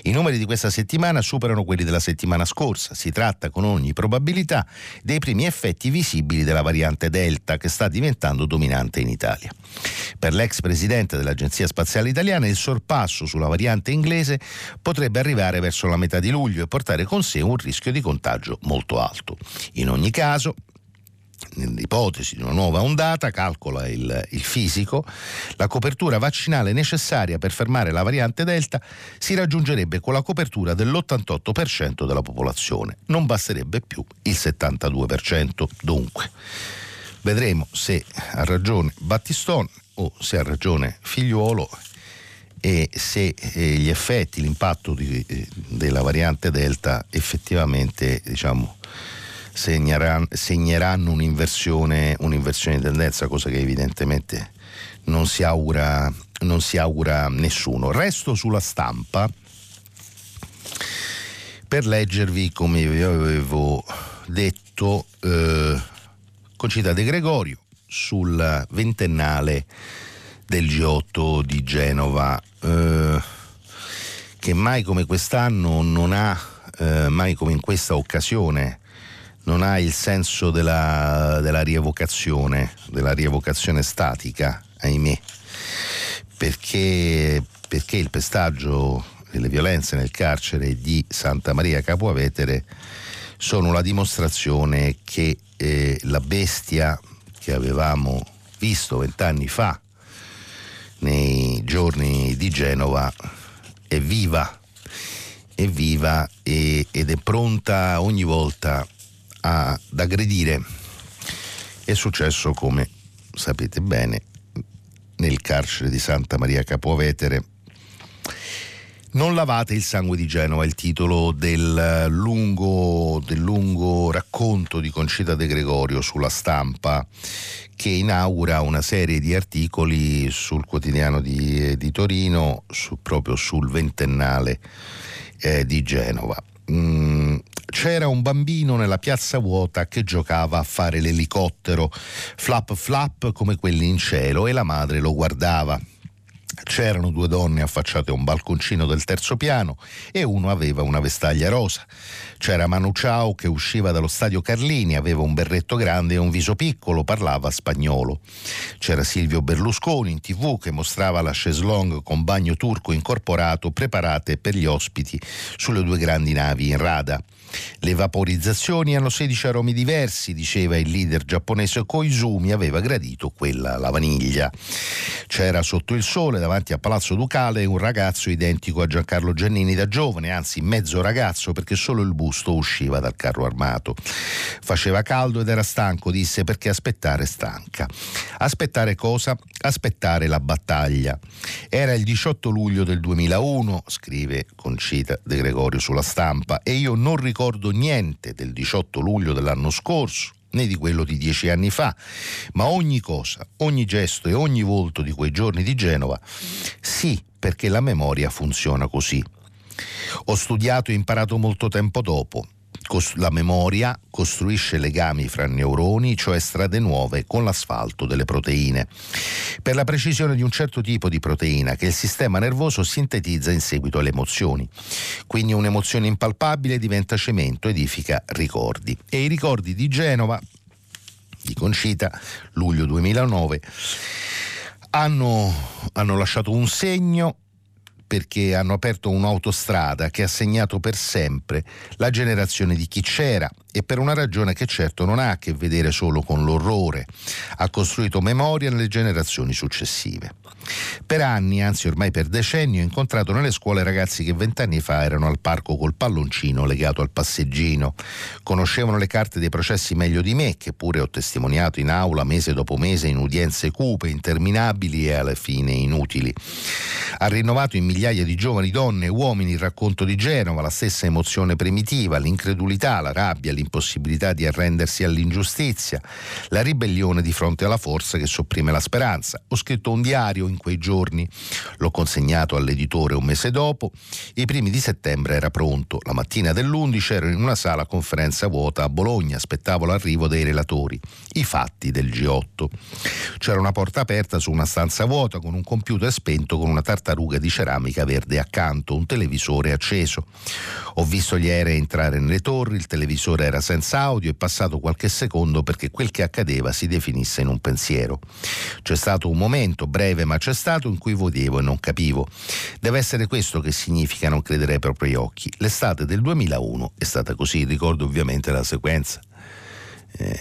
I numeri di questa settimana superano quelli della settimana scorsa. Si tratta con ogni probabilità dei primi effetti visibili della variante Delta che sta diventando dominante in Italia. Per l'ex presidente dell'Agenzia Spaziale Italiana il sorpasso sulla variante inglese potrebbe arrivare verso la metà di luglio e portare con sé un rischio di contagio molto alto. In ogni caso, nell'ipotesi di una nuova ondata, calcola il, il, fisico, la copertura vaccinale necessaria per fermare la variante Delta si raggiungerebbe con la copertura dell'88% della popolazione, non basterebbe più il 72%. Dunque, vedremo se ha ragione Battistone o se ha ragione Figliuolo e se eh, gli effetti, l'impatto di, eh, della variante Delta effettivamente diciamo, segneranno, segneranno un'inversione, un'inversione di tendenza, cosa che evidentemente non si augura, non si augura nessuno. Resto sulla stampa per leggervi, come vi avevo detto, eh, Concita De Gregorio sul ventennale del G8 di Genova, eh, che mai come quest'anno non ha, eh, mai come in questa occasione, non ha il senso della, della rievocazione, della rievocazione statica, ahimè, perché, perché il pestaggio e le violenze nel carcere di Santa Maria Capuavetere sono la dimostrazione che eh, la bestia che avevamo visto vent'anni fa nei giorni di Genova è viva, è viva e, ed è pronta ogni volta ad aggredire. È successo, come sapete bene, nel carcere di Santa Maria Capuavetere non lavate il sangue di Genova, il titolo del lungo, del lungo, racconto di Concita De Gregorio sulla stampa che inaugura una serie di articoli sul quotidiano di, di Torino su, proprio sul ventennale eh, di Genova. Mm, c'era un bambino nella piazza vuota che giocava a fare l'elicottero, flap flap come quelli in cielo e la madre lo guardava. C'erano due donne affacciate a un balconcino del terzo piano e uno aveva una vestaglia rosa. C'era Manu Ciao che usciva dallo stadio Carlini, aveva un berretto grande e un viso piccolo, parlava spagnolo. C'era Silvio Berlusconi in tv che mostrava la cheslong con bagno turco incorporato preparate per gli ospiti sulle due grandi navi in rada. Le vaporizzazioni hanno 16 aromi diversi, diceva il leader giapponese Koizumi, aveva gradito quella alla vaniglia. C'era sotto il sole, davanti a Palazzo Ducale, un ragazzo identico a Giancarlo Giannini da giovane, anzi mezzo ragazzo perché solo il busto usciva dal carro armato. Faceva caldo ed era stanco, disse perché aspettare stanca. Aspettare cosa? Aspettare la battaglia. Era il 18 luglio del 2001, scrive Concita De Gregorio sulla stampa, e io non ricordo niente del 18 luglio dell'anno scorso né di quello di dieci anni fa, ma ogni cosa, ogni gesto e ogni volto di quei giorni di Genova, sì, perché la memoria funziona così. Ho studiato e imparato molto tempo dopo, la memoria costruisce legami fra neuroni, cioè strade nuove, con l'asfalto delle proteine. Per la precisione di un certo tipo di proteina che il sistema nervoso sintetizza in seguito alle emozioni. Quindi un'emozione impalpabile diventa cemento, edifica ricordi. E i ricordi di Genova, di Concita, luglio 2009, hanno, hanno lasciato un segno perché hanno aperto un'autostrada che ha segnato per sempre la generazione di chi c'era e per una ragione che certo non ha a che vedere solo con l'orrore, ha costruito memoria nelle generazioni successive. Per anni, anzi ormai per decenni, ho incontrato nelle scuole ragazzi che vent'anni fa erano al parco col palloncino legato al passeggino, conoscevano le carte dei processi meglio di me, che pure ho testimoniato in aula mese dopo mese in udienze cupe, interminabili e alla fine inutili. Ha rinnovato in migliaia di giovani donne e uomini il racconto di Genova, la stessa emozione primitiva, l'incredulità, la rabbia, l'impossibilità di arrendersi all'ingiustizia, la ribellione di fronte alla forza che sopprime la speranza. Ho scritto un diario in quei giorni. L'ho consegnato all'editore un mese dopo. I primi di settembre era pronto. La mattina dell'11 ero in una sala conferenza vuota a Bologna, aspettavo l'arrivo dei relatori. I fatti del G8. C'era una porta aperta su una stanza vuota con un computer spento con una tartaruga di ceramica verde accanto, un televisore acceso. Ho visto gli aerei entrare nelle torri, il televisore era senza audio e passato qualche secondo perché quel che accadeva si definisse in un pensiero. C'è stato un momento breve ma c'è stato in cui vedevo e non capivo. Deve essere questo che significa non credere ai propri occhi. L'estate del 2001 è stata così, ricordo ovviamente la sequenza. Eh,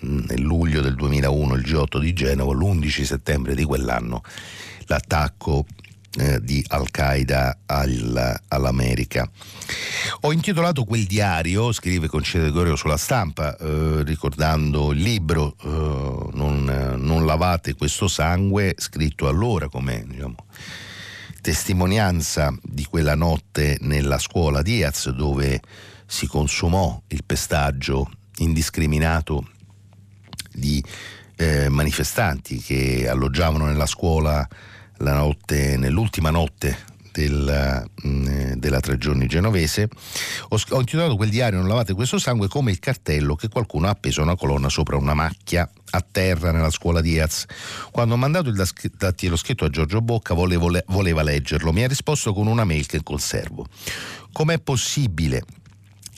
nel luglio del 2001 il G8 di Genova, l'11 settembre di quell'anno l'attacco eh, di Al-Qaeda al, all'America. Ho intitolato quel diario, scrive Concetta Gregorio sulla stampa, eh, ricordando il libro eh, non, non, lavate questo sangue, scritto allora come diciamo, testimonianza di quella notte nella scuola Diaz dove si consumò il pestaggio indiscriminato di eh, manifestanti che alloggiavano nella scuola la notte, nell'ultima notte della, mh, della Tre Giorni genovese. Ho, ho intitolato quel diario Non lavate questo sangue come il cartello che qualcuno ha appeso a una colonna sopra una macchia a terra nella scuola di Diaz. Quando ho mandato il dattiloschetto a Giorgio Bocca volevo, voleva leggerlo, mi ha risposto con una mail che conservo. Com'è possibile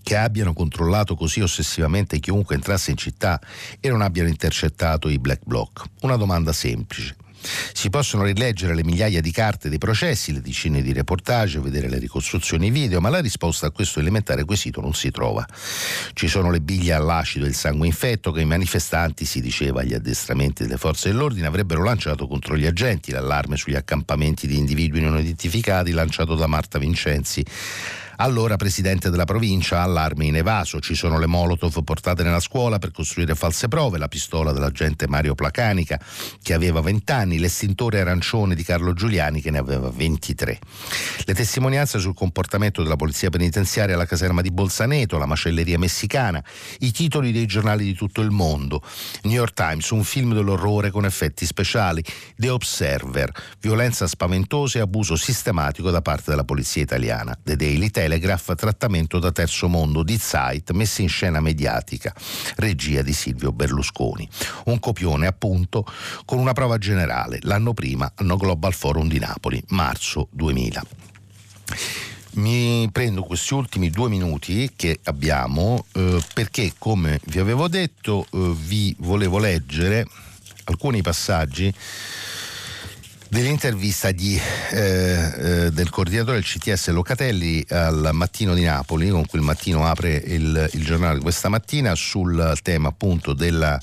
che abbiano controllato così ossessivamente chiunque entrasse in città e non abbiano intercettato i black bloc? Una domanda semplice. Si possono rileggere le migliaia di carte dei processi, le decine di reportage, vedere le ricostruzioni video, ma la risposta a questo elementare quesito non si trova. Ci sono le biglie all'acido e il sangue infetto che i manifestanti, si diceva agli addestramenti delle forze dell'ordine, avrebbero lanciato contro gli agenti, l'allarme sugli accampamenti di individui non identificati lanciato da Marta Vincenzi allora presidente della provincia, allarme in evaso, ci sono le molotov portate nella scuola per costruire false prove, la pistola dell'agente Mario Placanica che aveva 20 anni, l'estintore arancione di Carlo Giuliani che ne aveva 23. Le testimonianze sul comportamento della polizia penitenziaria alla caserma di Bolzaneto, la macelleria messicana, i titoli dei giornali di tutto il mondo, New York Times, un film dell'orrore con effetti speciali, The Observer, violenza spaventosa e abuso sistematico da parte della polizia italiana, The Daily Telegraph, Telegraph, trattamento da terzo mondo di Zeit, messa in scena mediatica, regia di Silvio Berlusconi. Un copione appunto con una prova generale, l'anno prima hanno Global Forum di Napoli, marzo 2000. Mi prendo questi ultimi due minuti che abbiamo eh, perché, come vi avevo detto, eh, vi volevo leggere alcuni passaggi dell'intervista di, eh, eh, del coordinatore del CTS Locatelli al Mattino di Napoli, con cui il Mattino apre il, il giornale questa mattina, sul tema appunto della,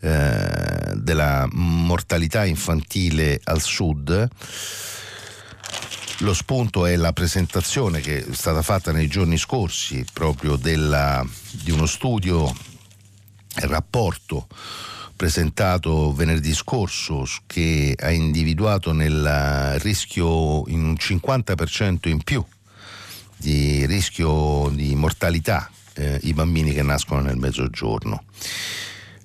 eh, della mortalità infantile al sud. Lo spunto è la presentazione che è stata fatta nei giorni scorsi proprio della, di uno studio, rapporto presentato venerdì scorso che ha individuato nel rischio in un 50% in più di rischio di mortalità eh, i bambini che nascono nel mezzogiorno.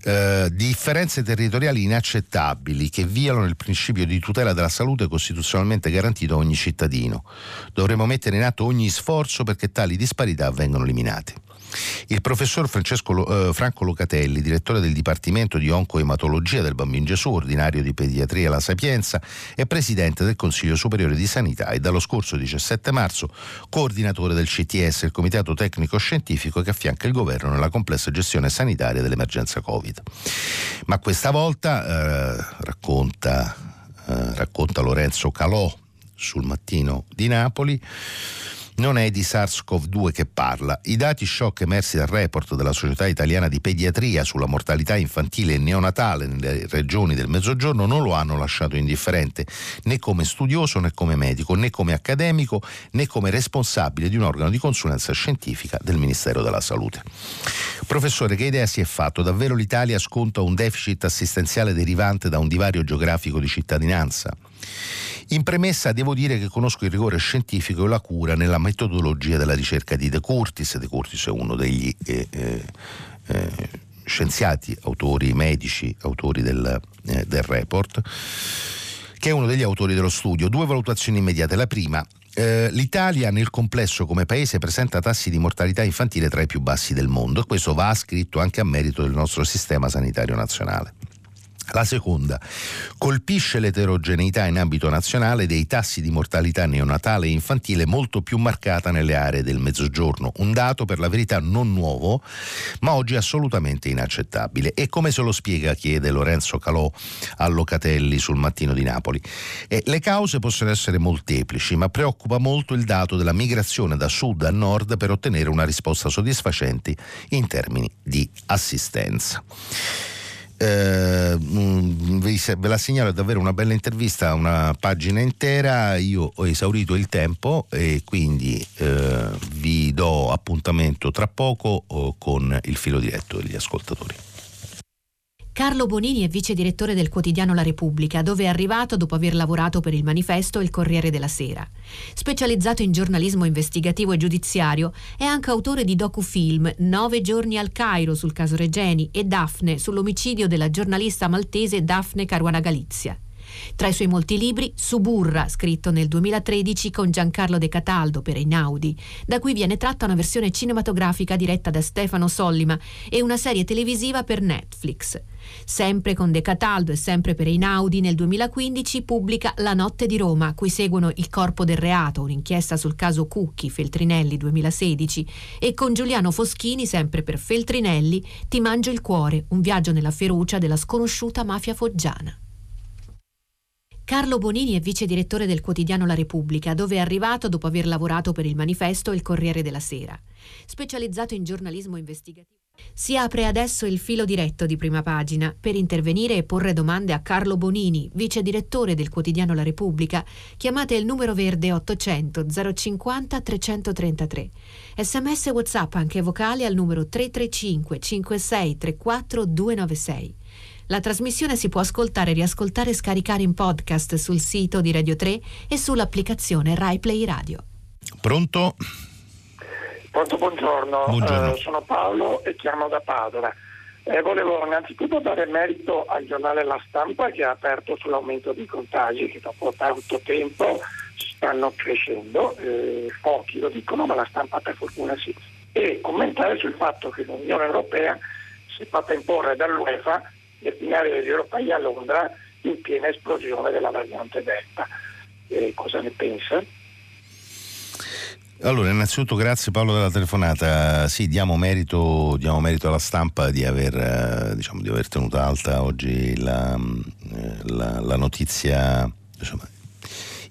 Eh, differenze territoriali inaccettabili che violano il principio di tutela della salute costituzionalmente garantito a ogni cittadino. Dovremo mettere in atto ogni sforzo perché tali disparità vengano eliminate. Il professor Francesco, eh, Franco Locatelli, direttore del Dipartimento di Oncoematologia del Bambino Gesù, ordinario di Pediatria La Sapienza e presidente del Consiglio Superiore di Sanità e dallo scorso 17 marzo coordinatore del CTS, il Comitato Tecnico Scientifico che affianca il governo nella complessa gestione sanitaria dell'emergenza Covid. Ma questa volta, eh, racconta, eh, racconta Lorenzo Calò sul mattino di Napoli, non è di SARS-CoV-2 che parla. I dati shock emersi dal report della Società Italiana di Pediatria sulla mortalità infantile e neonatale nelle regioni del Mezzogiorno non lo hanno lasciato indifferente, né come studioso né come medico, né come accademico, né come responsabile di un organo di consulenza scientifica del Ministero della Salute. Professore, che idea si è fatto? Davvero l'Italia sconta un deficit assistenziale derivante da un divario geografico di cittadinanza? In premessa devo dire che conosco il rigore scientifico e la cura nella metodologia della ricerca di De Curtis. De Curtis è uno degli eh, eh, eh, scienziati, autori medici, autori del, eh, del report, che è uno degli autori dello studio. Due valutazioni immediate. La prima, eh, l'Italia nel complesso come paese presenta tassi di mortalità infantile tra i più bassi del mondo e questo va ascritto anche a merito del nostro sistema sanitario nazionale. La seconda, colpisce l'eterogeneità in ambito nazionale dei tassi di mortalità neonatale e infantile molto più marcata nelle aree del Mezzogiorno, un dato per la verità non nuovo, ma oggi assolutamente inaccettabile. E come se lo spiega, chiede Lorenzo Calò a Locatelli sul mattino di Napoli. E le cause possono essere molteplici, ma preoccupa molto il dato della migrazione da sud a nord per ottenere una risposta soddisfacente in termini di assistenza. Eh, mm, ve la segnalo, davvero una bella intervista, una pagina intera. Io ho esaurito il tempo e quindi eh, vi do appuntamento tra poco oh, con il filo diretto degli ascoltatori. Carlo Bonini è vice direttore del quotidiano La Repubblica, dove è arrivato dopo aver lavorato per il manifesto il Corriere della Sera. Specializzato in giornalismo investigativo e giudiziario, è anche autore di docufilm Nove giorni al Cairo sul caso Regeni e Daphne sull'omicidio della giornalista maltese Daphne Caruana Galizia. Tra i suoi molti libri, Suburra, scritto nel 2013 con Giancarlo De Cataldo per Einaudi, da cui viene tratta una versione cinematografica diretta da Stefano Sollima e una serie televisiva per Netflix. Sempre con De Cataldo e sempre per Einaudi, nel 2015 pubblica La notte di Roma, cui seguono Il corpo del reato, un'inchiesta sul caso Cucchi, Feltrinelli 2016, e con Giuliano Foschini, sempre per Feltrinelli, Ti mangio il cuore, un viaggio nella ferocia della sconosciuta mafia foggiana. Carlo Bonini è vice direttore del quotidiano La Repubblica, dove è arrivato dopo aver lavorato per il manifesto e il Corriere della Sera. Specializzato in giornalismo investigativo. Si apre adesso il filo diretto di prima pagina per intervenire e porre domande a Carlo Bonini, vice direttore del quotidiano La Repubblica. Chiamate il numero verde 800 050 333. Sms WhatsApp anche vocali al numero 335 56 34 296. La trasmissione si può ascoltare, riascoltare e scaricare in podcast sul sito di Radio 3 e sull'applicazione RaiPlay Radio. Pronto? Pronto, buongiorno. Buongiorno. Eh, sono Paolo e chiamo da Padova. Eh, volevo innanzitutto dare merito al giornale La Stampa che ha aperto sull'aumento dei contagi che dopo tanto tempo stanno crescendo, eh, pochi lo dicono ma la stampa per fortuna sì, e commentare sul fatto che l'Unione Europea si è fatta imporre dall'UEFA destinare gli europei a Londra in piena esplosione della variante Delta. Eh, cosa ne pensa? Allora, innanzitutto grazie Paolo della telefonata. Sì, diamo merito, diamo merito alla stampa di aver, eh, diciamo, di aver, tenuto alta oggi la, eh, la, la notizia, insomma,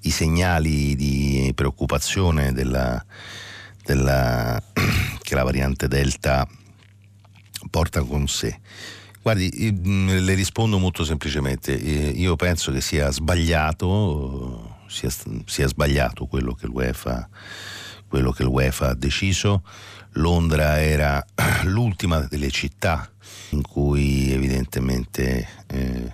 i segnali di preoccupazione della, della, che la variante Delta porta con sé. Guardi, le rispondo molto semplicemente. Io penso che sia sbagliato, sia, sia sbagliato quello che, l'UEFA, quello che l'UEFA ha deciso. Londra era l'ultima delle città in cui evidentemente eh,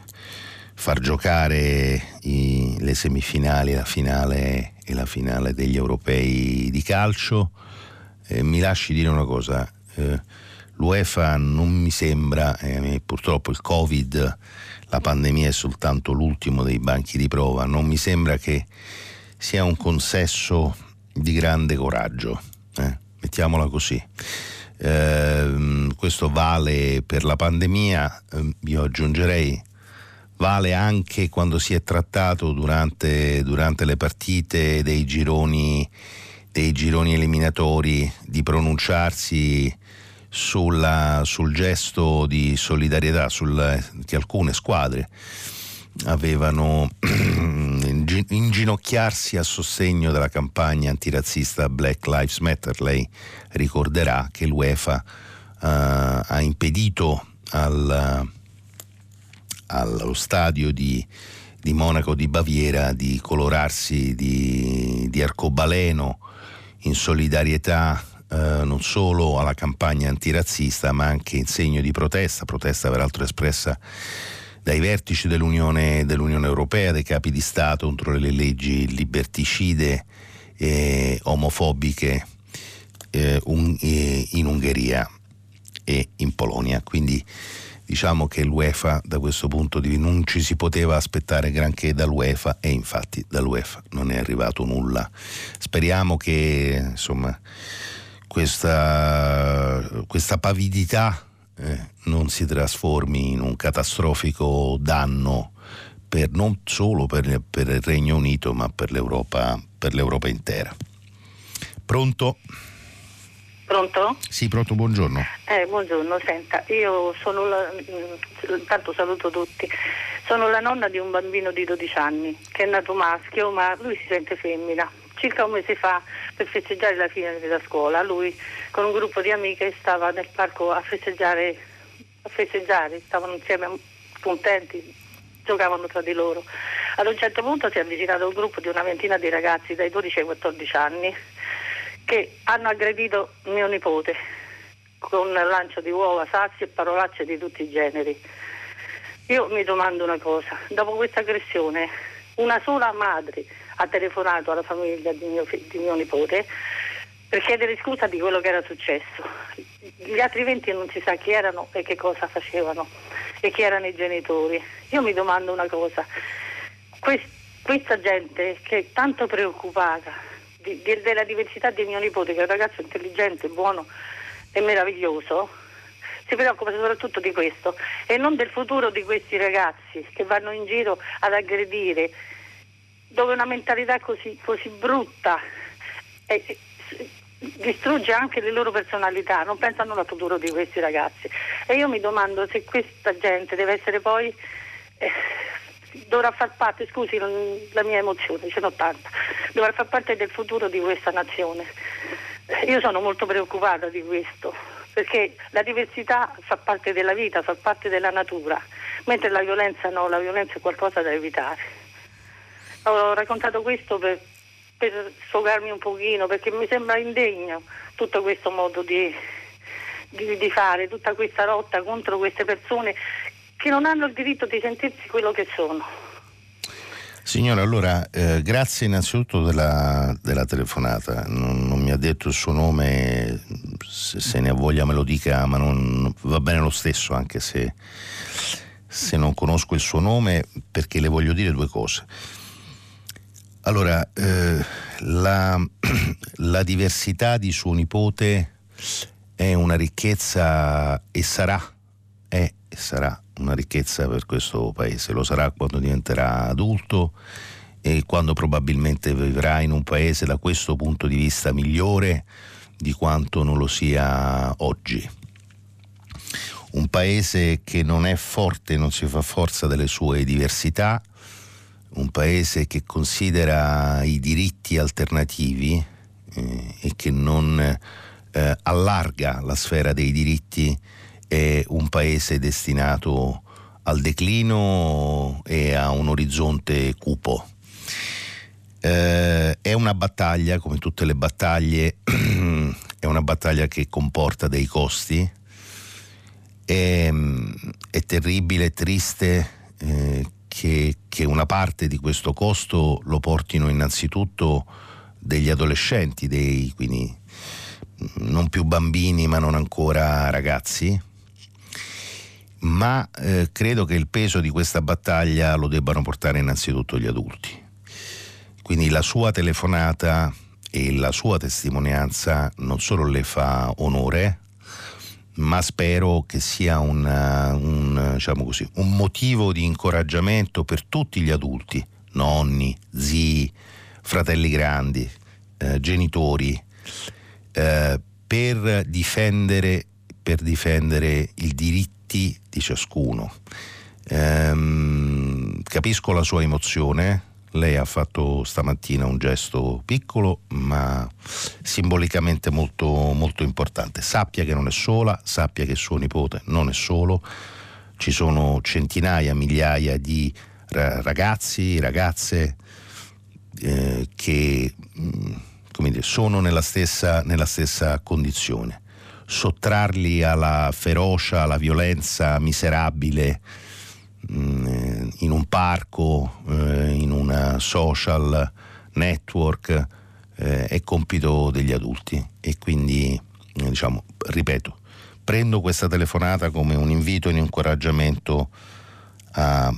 far giocare i, le semifinali, la finale e la finale degli europei di calcio. Eh, mi lasci dire una cosa. Eh, l'UEFA non mi sembra, eh, purtroppo il Covid, la pandemia è soltanto l'ultimo dei banchi di prova, non mi sembra che sia un consesso di grande coraggio, eh? mettiamola così. Eh, questo vale per la pandemia, ehm, io aggiungerei vale anche quando si è trattato durante, durante le partite dei gironi, dei gironi eliminatori di pronunciarsi sulla, sul gesto di solidarietà sul, che alcune squadre avevano inginocchiarsi a sostegno della campagna antirazzista Black Lives Matter. Lei ricorderà che l'UEFA uh, ha impedito al, allo stadio di, di, Monaco di Baviera di colorarsi di, di arcobaleno in solidarietà eh, non solo alla campagna antirazzista ma anche in segno di protesta, protesta peraltro espressa dai vertici dell'Unione, dell'Unione Europea, dai capi di Stato contro le leggi liberticide e omofobiche eh, un, eh, in Ungheria e in Polonia. Quindi diciamo che l'UEFA da questo punto di vista non ci si poteva aspettare granché dall'UEFA e infatti dall'UEFA non è arrivato nulla. Speriamo che insomma questa, questa pavidità eh, non si trasformi in un catastrofico danno per, non solo per, per, il Regno Unito ma per l'Europa, per l'Europa intera. Pronto? Pronto? Sì, pronto, buongiorno. Eh, buongiorno, senta, io sono la, intanto saluto tutti, sono la nonna di un bambino di 12 anni che è nato maschio ma lui si sente femmina circa un mese fa per festeggiare la fine della scuola. Lui con un gruppo di amiche stava nel parco a festeggiare, a festeggiare stavano insieme contenti, giocavano tra di loro. Ad un certo punto si è avvicinato un gruppo di una ventina di ragazzi dai 12 ai 14 anni che hanno aggredito mio nipote con lancio di uova, sassi e parolacce di tutti i generi. Io mi domando una cosa, dopo questa aggressione una sola madre ha telefonato alla famiglia di mio, di mio nipote per chiedere scusa di quello che era successo. Gli altri 20 non si sa chi erano e che cosa facevano e chi erano i genitori. Io mi domando una cosa, quest, questa gente che è tanto preoccupata di, di, della diversità di mio nipote, che è un ragazzo intelligente, buono e meraviglioso, si preoccupa soprattutto di questo e non del futuro di questi ragazzi che vanno in giro ad aggredire, dove una mentalità così, così brutta eh, distrugge anche le loro personalità, non pensano al futuro di questi ragazzi. E io mi domando se questa gente deve essere poi... Eh, dovrà far parte, scusi la mia emozione, ce n'ho tanta, dovrà far parte del futuro di questa nazione. Io sono molto preoccupata di questo, perché la diversità fa parte della vita, fa parte della natura, mentre la violenza no, la violenza è qualcosa da evitare. Ho raccontato questo per, per sfogarmi un pochino, perché mi sembra indegno tutto questo modo di, di, di fare, tutta questa lotta contro queste persone che non hanno il diritto di sentirsi quello che sono. Signora, allora eh, grazie innanzitutto della, della telefonata. Non, non, mi ha detto il suo nome, se, se, ne ha voglia me lo dica, ma non, va bene lo stesso, anche se, se, non conosco il suo nome, perché le voglio dire due cose. Allora, eh, la, la diversità di suo nipote è una ricchezza e sarà, è e sarà una ricchezza per questo paese, lo sarà quando diventerà adulto e quando probabilmente vivrà in un paese da questo punto di vista migliore di quanto non lo sia oggi. Un paese che non è forte, non si fa forza delle sue diversità, un paese che considera i diritti alternativi eh, e che non eh, allarga la sfera dei diritti è un paese destinato al declino e a un orizzonte cupo. Eh, è una battaglia, come tutte le battaglie, è una battaglia che comporta dei costi. È, è terribile, triste eh, che, che una parte di questo costo lo portino innanzitutto degli adolescenti, dei, quindi non più bambini ma non ancora ragazzi, ma eh, credo che il peso di questa battaglia lo debbano portare innanzitutto gli adulti. Quindi la sua telefonata e la sua testimonianza non solo le fa onore, ma spero che sia una, un, diciamo così, un motivo di incoraggiamento per tutti gli adulti, nonni, zii, fratelli grandi, eh, genitori, eh, per difendere, per difendere diritto diritti di ciascuno. Ehm, capisco la sua emozione, lei ha fatto stamattina un gesto piccolo ma simbolicamente molto, molto importante. Sappia che non è sola, sappia che suo nipote non è solo, ci sono centinaia, migliaia di ragazzi, ragazze eh, che mm, dire, sono nella stessa, nella stessa condizione sottrarli alla ferocia, alla violenza miserabile mm, eh, in un parco, eh, in una social network, eh, è compito degli adulti e quindi, diciamo, ripeto, prendo questa telefonata come un invito e un incoraggiamento a,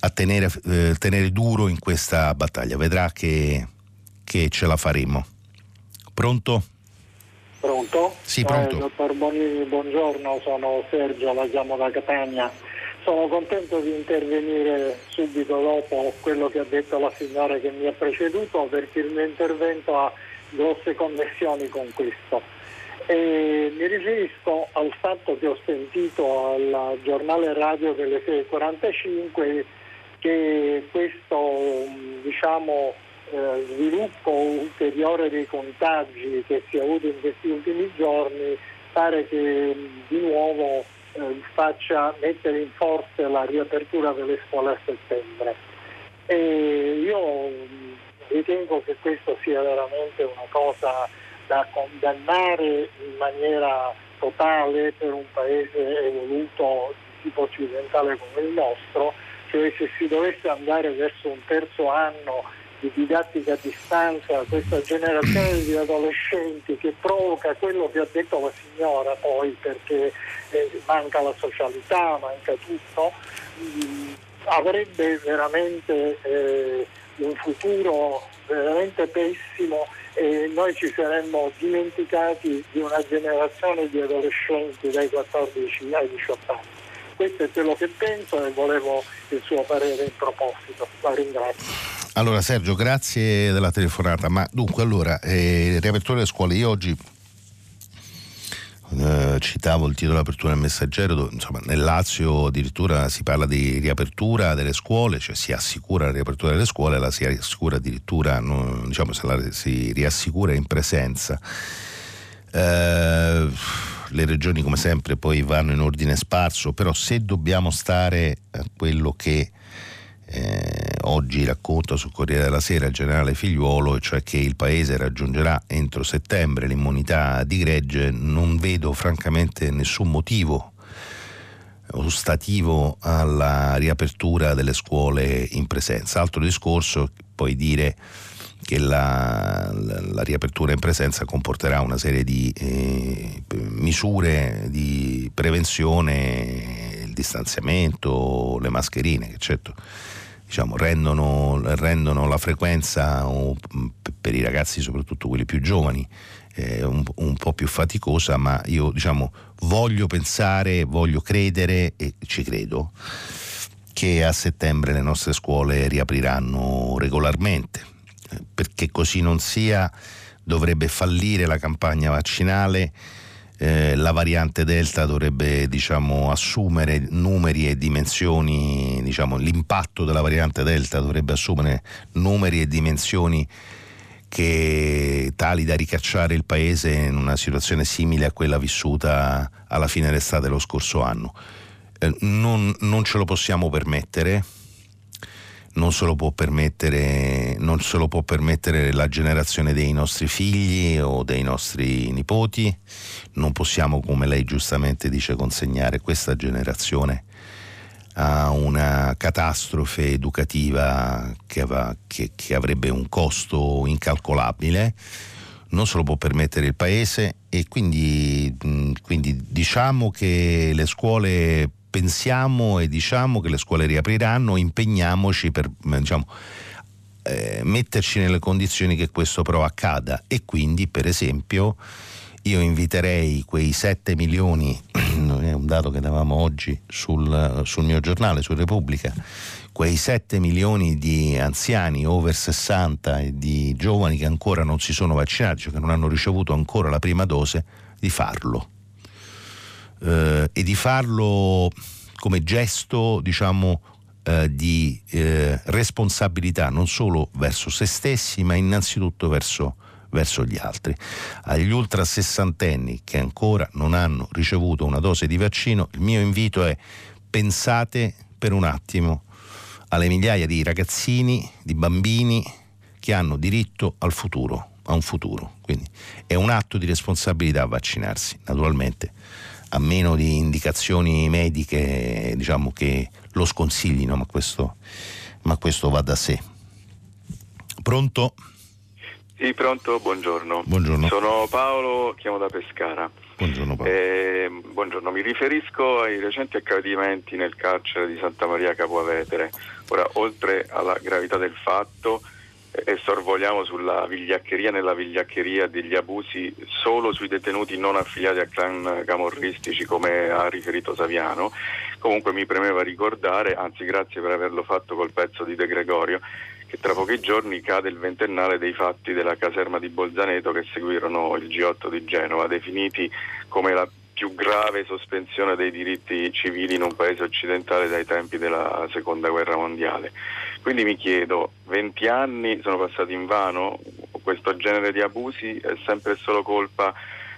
a tenere, eh, tenere, duro in questa battaglia. Vedrà che, che ce la faremo. Pronto? Pronto? Sì, pronto. Eh, dottor Bonini, buongiorno, sono Sergio, la chiamo da Catania. Sono contento di intervenire subito dopo quello che ha detto la signora che mi ha preceduto perché il mio intervento ha grosse connessioni con questo. E mi riferisco al fatto che ho sentito al giornale radio delle 6.45 che questo diciamo, eh, sviluppo ulteriore dei contagi che si è avuto in questi ultimi giorni pare che di nuovo eh, faccia mettere in forza la riapertura delle scuole a settembre. E io ritengo che questo sia veramente una cosa da condannare in maniera totale per un paese evoluto di tipo occidentale come il nostro, cioè se si dovesse andare verso un terzo anno di didattica a distanza, questa generazione di adolescenti che provoca quello che ha detto la signora poi perché eh, manca la socialità, manca tutto, mh, mm, avrebbe veramente eh, un futuro veramente pessimo e noi ci saremmo dimenticati di una generazione di adolescenti dai 14 ai 18 anni. Questo è quello che penso e volevo il suo parere in proposito. La ringrazio. Allora Sergio, grazie della telefonata. Ma dunque, allora, eh, riapertura delle scuole. Io oggi eh, citavo il titolo dell'apertura del messaggero, dove, insomma, nel Lazio addirittura si parla di riapertura delle scuole, cioè si assicura la riapertura delle scuole, la si assicura addirittura, non, diciamo, se la si riassicura in presenza. Eh, le regioni come sempre poi vanno in ordine sparso, però se dobbiamo stare a quello che eh, oggi racconta sul Corriere della Sera il generale Figliuolo, cioè che il Paese raggiungerà entro settembre l'immunità di gregge, non vedo francamente nessun motivo ostativo alla riapertura delle scuole in presenza. Altro discorso, poi dire che la, la, la, riapertura in presenza comporterà una serie di eh, misure di prevenzione, il distanziamento, le mascherine, che certo diciamo, rendono, rendono, la frequenza mm, per i ragazzi, soprattutto quelli più giovani, eh, un, un, po' più faticosa, ma io diciamo, voglio pensare, voglio credere e ci credo che a settembre le nostre scuole riapriranno regolarmente, perché così non sia dovrebbe fallire la campagna vaccinale eh, la variante Delta dovrebbe diciamo, assumere numeri e dimensioni, diciamo, l'impatto della variante Delta dovrebbe assumere numeri e dimensioni che tali da ricacciare il paese in una situazione simile a quella vissuta alla fine dell'estate dello scorso anno. Eh, non, non ce lo possiamo permettere non se, lo può permettere, non se lo può permettere la generazione dei nostri figli o dei nostri nipoti, non possiamo, come lei giustamente dice, consegnare questa generazione a una catastrofe educativa che, va, che, che avrebbe un costo incalcolabile. Non se lo può permettere il Paese e quindi, quindi, diciamo che le scuole pensiamo e diciamo che le scuole riapriranno, impegniamoci per diciamo, eh, metterci nelle condizioni che questo però accada. E quindi per esempio io inviterei quei 7 milioni, è un dato che davamo oggi sul, sul mio giornale, su Repubblica, quei 7 milioni di anziani over 60 e di giovani che ancora non si sono vaccinati, cioè che non hanno ricevuto ancora la prima dose, di farlo eh, e di farlo come gesto, diciamo, eh, di eh, responsabilità non solo verso se stessi, ma innanzitutto verso, verso gli altri. Agli ultra sessantenni che ancora non hanno ricevuto una dose di vaccino, il mio invito è pensate per un attimo alle migliaia di ragazzini, di bambini che hanno diritto al futuro, a un futuro. Quindi è un atto di responsabilità vaccinarsi, naturalmente a meno di indicazioni mediche diciamo, che lo sconsiglino, ma questo, ma questo va da sé. Pronto? Sì, pronto, buongiorno. buongiorno. Sono Paolo, chiamo da Pescara. Buongiorno Paolo. Eh, buongiorno, mi riferisco ai recenti accadimenti nel carcere di Santa Maria Capoavetere. Ora, oltre alla gravità del fatto, e sorvoliamo sulla vigliaccheria nella vigliaccheria degli abusi solo sui detenuti non affiliati a clan camorristici come ha riferito Saviano. Comunque mi premeva ricordare, anzi grazie per averlo fatto col pezzo di De Gregorio, che tra pochi giorni cade il ventennale dei fatti della caserma di Bolzaneto che seguirono il G8 di Genova, definiti come la più grave sospensione dei diritti civili in un paese occidentale dai tempi della seconda guerra mondiale. Quindi mi chiedo, 20 anni sono passati in vano? Questo genere di abusi è sempre solo colpa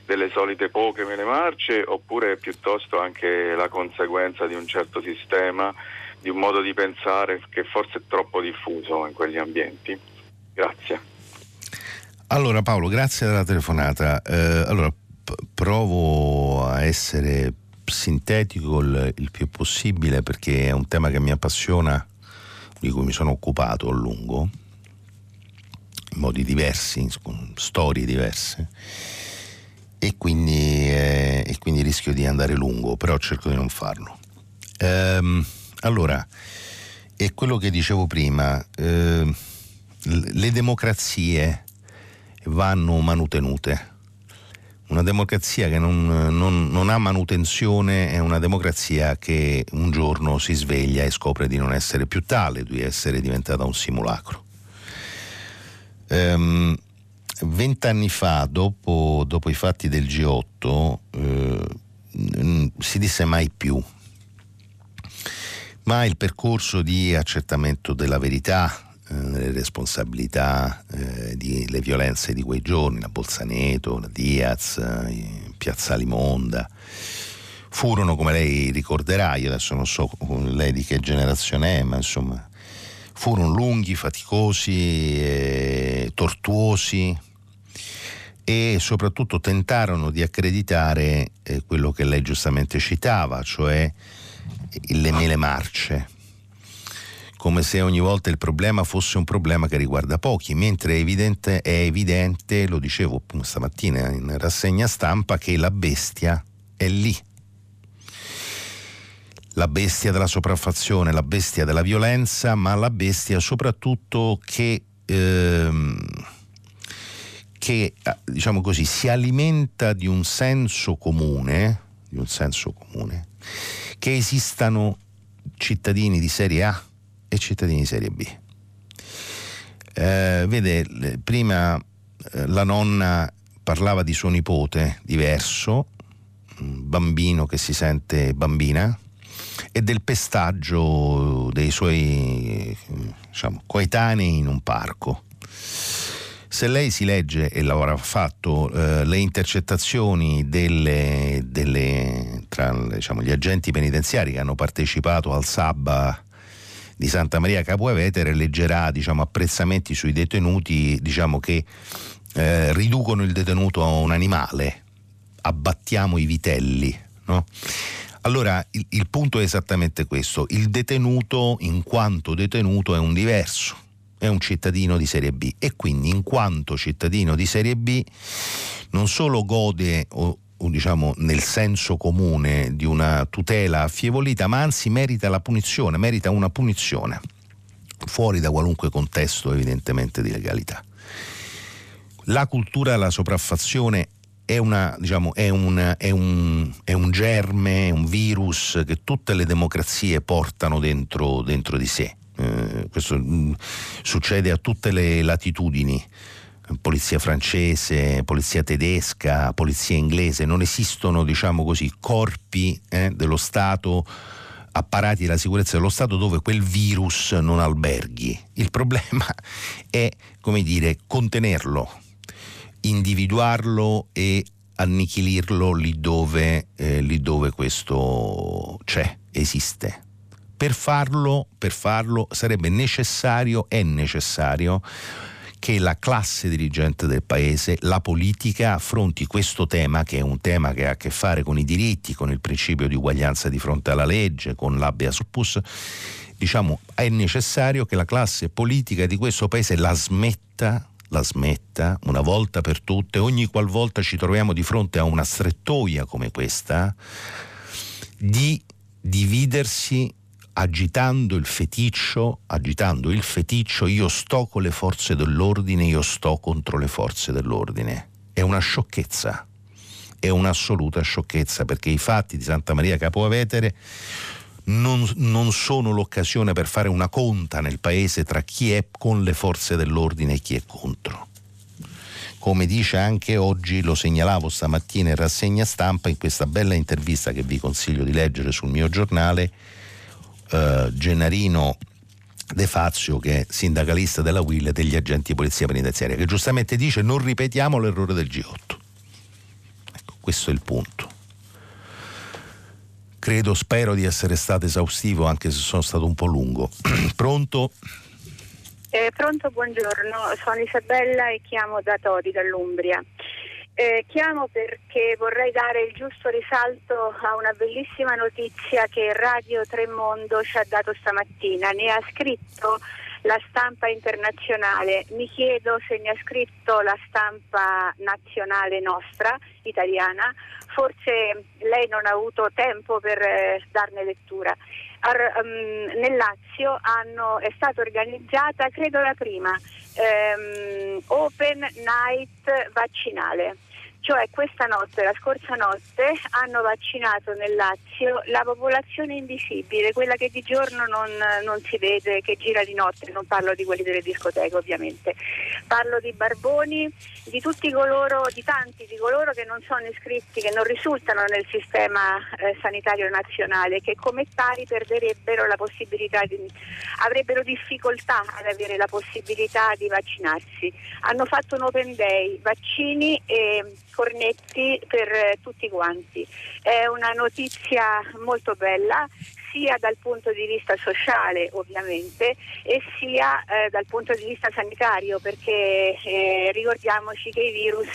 delle solite poche mele marce oppure è piuttosto anche la conseguenza di un certo sistema, di un modo di pensare che forse è troppo diffuso in quegli ambienti? Grazie. Allora Paolo, grazie della telefonata. Eh, allora, p- provo a essere sintetico il, il più possibile perché è un tema che mi appassiona di cui mi sono occupato a lungo, in modi diversi, con storie diverse, e quindi, eh, e quindi rischio di andare lungo, però cerco di non farlo. Ehm, allora, è quello che dicevo prima, eh, le democrazie vanno manutenute. Una democrazia che non, non, non, ha manutenzione è una democrazia che un giorno si sveglia e scopre di non essere più tale, di essere diventata un simulacro. Ehm, vent'anni fa, dopo, dopo, i fatti del G8, eh, si disse mai più. Ma il percorso di accertamento della verità, le responsabilità eh, delle violenze di quei giorni, la Bolzaneto, la Diaz, eh, Piazzali Monda, furono, come lei ricorderà, io adesso non so lei di che generazione è, ma insomma, furono lunghi, faticosi, eh, tortuosi e soprattutto tentarono di accreditare eh, quello che lei giustamente citava, cioè le mele marce come se ogni volta il problema fosse un problema che riguarda pochi, mentre è evidente, è evidente lo dicevo stamattina in rassegna stampa, che la bestia è lì. La bestia della sopraffazione, la bestia della violenza, ma la bestia soprattutto che, ehm, che diciamo così, si alimenta di un senso comune, di un senso comune, che esistano cittadini di serie A e cittadini di serie B. Eh, vede, prima eh, la nonna parlava di suo nipote diverso, bambino che si sente bambina, e del pestaggio dei suoi diciamo, coetanei in un parco. Se lei si legge, e l'avrà fatto, eh, le intercettazioni delle, delle, tra diciamo, gli agenti penitenziari che hanno partecipato al Sabba di Santa Maria Capuavetere leggerà diciamo, apprezzamenti sui detenuti diciamo, che eh, riducono il detenuto a un animale, abbattiamo i vitelli. No? Allora il, il punto è esattamente questo, il detenuto in quanto detenuto è un diverso, è un cittadino di serie B e quindi in quanto cittadino di serie B non solo gode o, diciamo, nel senso comune di una tutela affievolita, ma anzi merita la punizione, merita una punizione, fuori da qualunque contesto evidentemente di legalità. La cultura della sopraffazione è, una, diciamo, è, un, è, un, è un, germe, un virus che tutte le democrazie portano dentro, dentro di sé. Eh, questo mh, mm, succede a tutte le latitudini polizia francese, polizia tedesca, polizia inglese, non esistono diciamo così, corpi eh, dello Stato, apparati della sicurezza dello Stato dove quel virus non alberghi. Il problema è, come dire, contenerlo, individuarlo e annichilirlo lì dove, eh, lì dove questo c'è, esiste. Per farlo, per farlo sarebbe necessario, è necessario, che la classe dirigente del paese, la politica, affronti questo tema, che è un tema che ha a che fare con i diritti, con il principio di uguaglianza di fronte alla legge, con l'abia surplus, diciamo, è necessario che la classe politica di questo paese la smetta la smetta una volta per tutte, ogni qualvolta ci troviamo di fronte a una strettoia come questa, di dividersi agitando il feticcio, agitando il feticcio, io sto con le forze dell'ordine, io sto contro le forze dell'ordine. È una sciocchezza, è un'assoluta sciocchezza perché i fatti di Santa Maria Capoavetere non, non, sono l'occasione per fare una conta nel paese tra chi è con le forze dell'ordine e chi è contro. Come dice anche oggi, lo segnalavo stamattina in rassegna stampa, in questa bella intervista che vi consiglio di leggere sul mio giornale, eh, Gennarino De Fazio che è sindacalista della Will e degli agenti di polizia penitenziaria che giustamente dice non ripetiamo l'errore del G8 ecco questo è il punto. Credo spero di essere stato esaustivo anche se sono stato un po' lungo. Pronto? Eh, pronto buongiorno. Sono Isabella e chiamo da Todi dall'Umbria eh, chiamo perché vorrei dare il giusto risalto a una bellissima notizia che Radio Tremondo ci ha dato stamattina. Ne ha scritto la stampa internazionale. Mi chiedo se ne ha scritto la stampa nazionale nostra, italiana. Forse lei non ha avuto tempo per eh, darne lettura. um, nel Lazio hanno, è stata organizzata, credo la prima, um, Open Night vaccinale cioè questa notte, la scorsa notte, hanno vaccinato nel Lazio la popolazione invisibile, quella che di giorno non, non, si vede, che gira di notte, non parlo di quelli delle discoteche ovviamente, parlo di barboni, di tutti coloro, di tanti di coloro che non sono iscritti, che non risultano nel sistema eh, sanitario nazionale, che come tali perderebbero la possibilità di, avrebbero difficoltà ad avere la possibilità di vaccinarsi. Hanno fatto un open day, vaccini e cornetti per eh, tutti quanti. È una notizia molto bella sia dal punto di vista sociale ovviamente e sia eh, dal punto di vista sanitario perché eh, ricordiamoci che i virus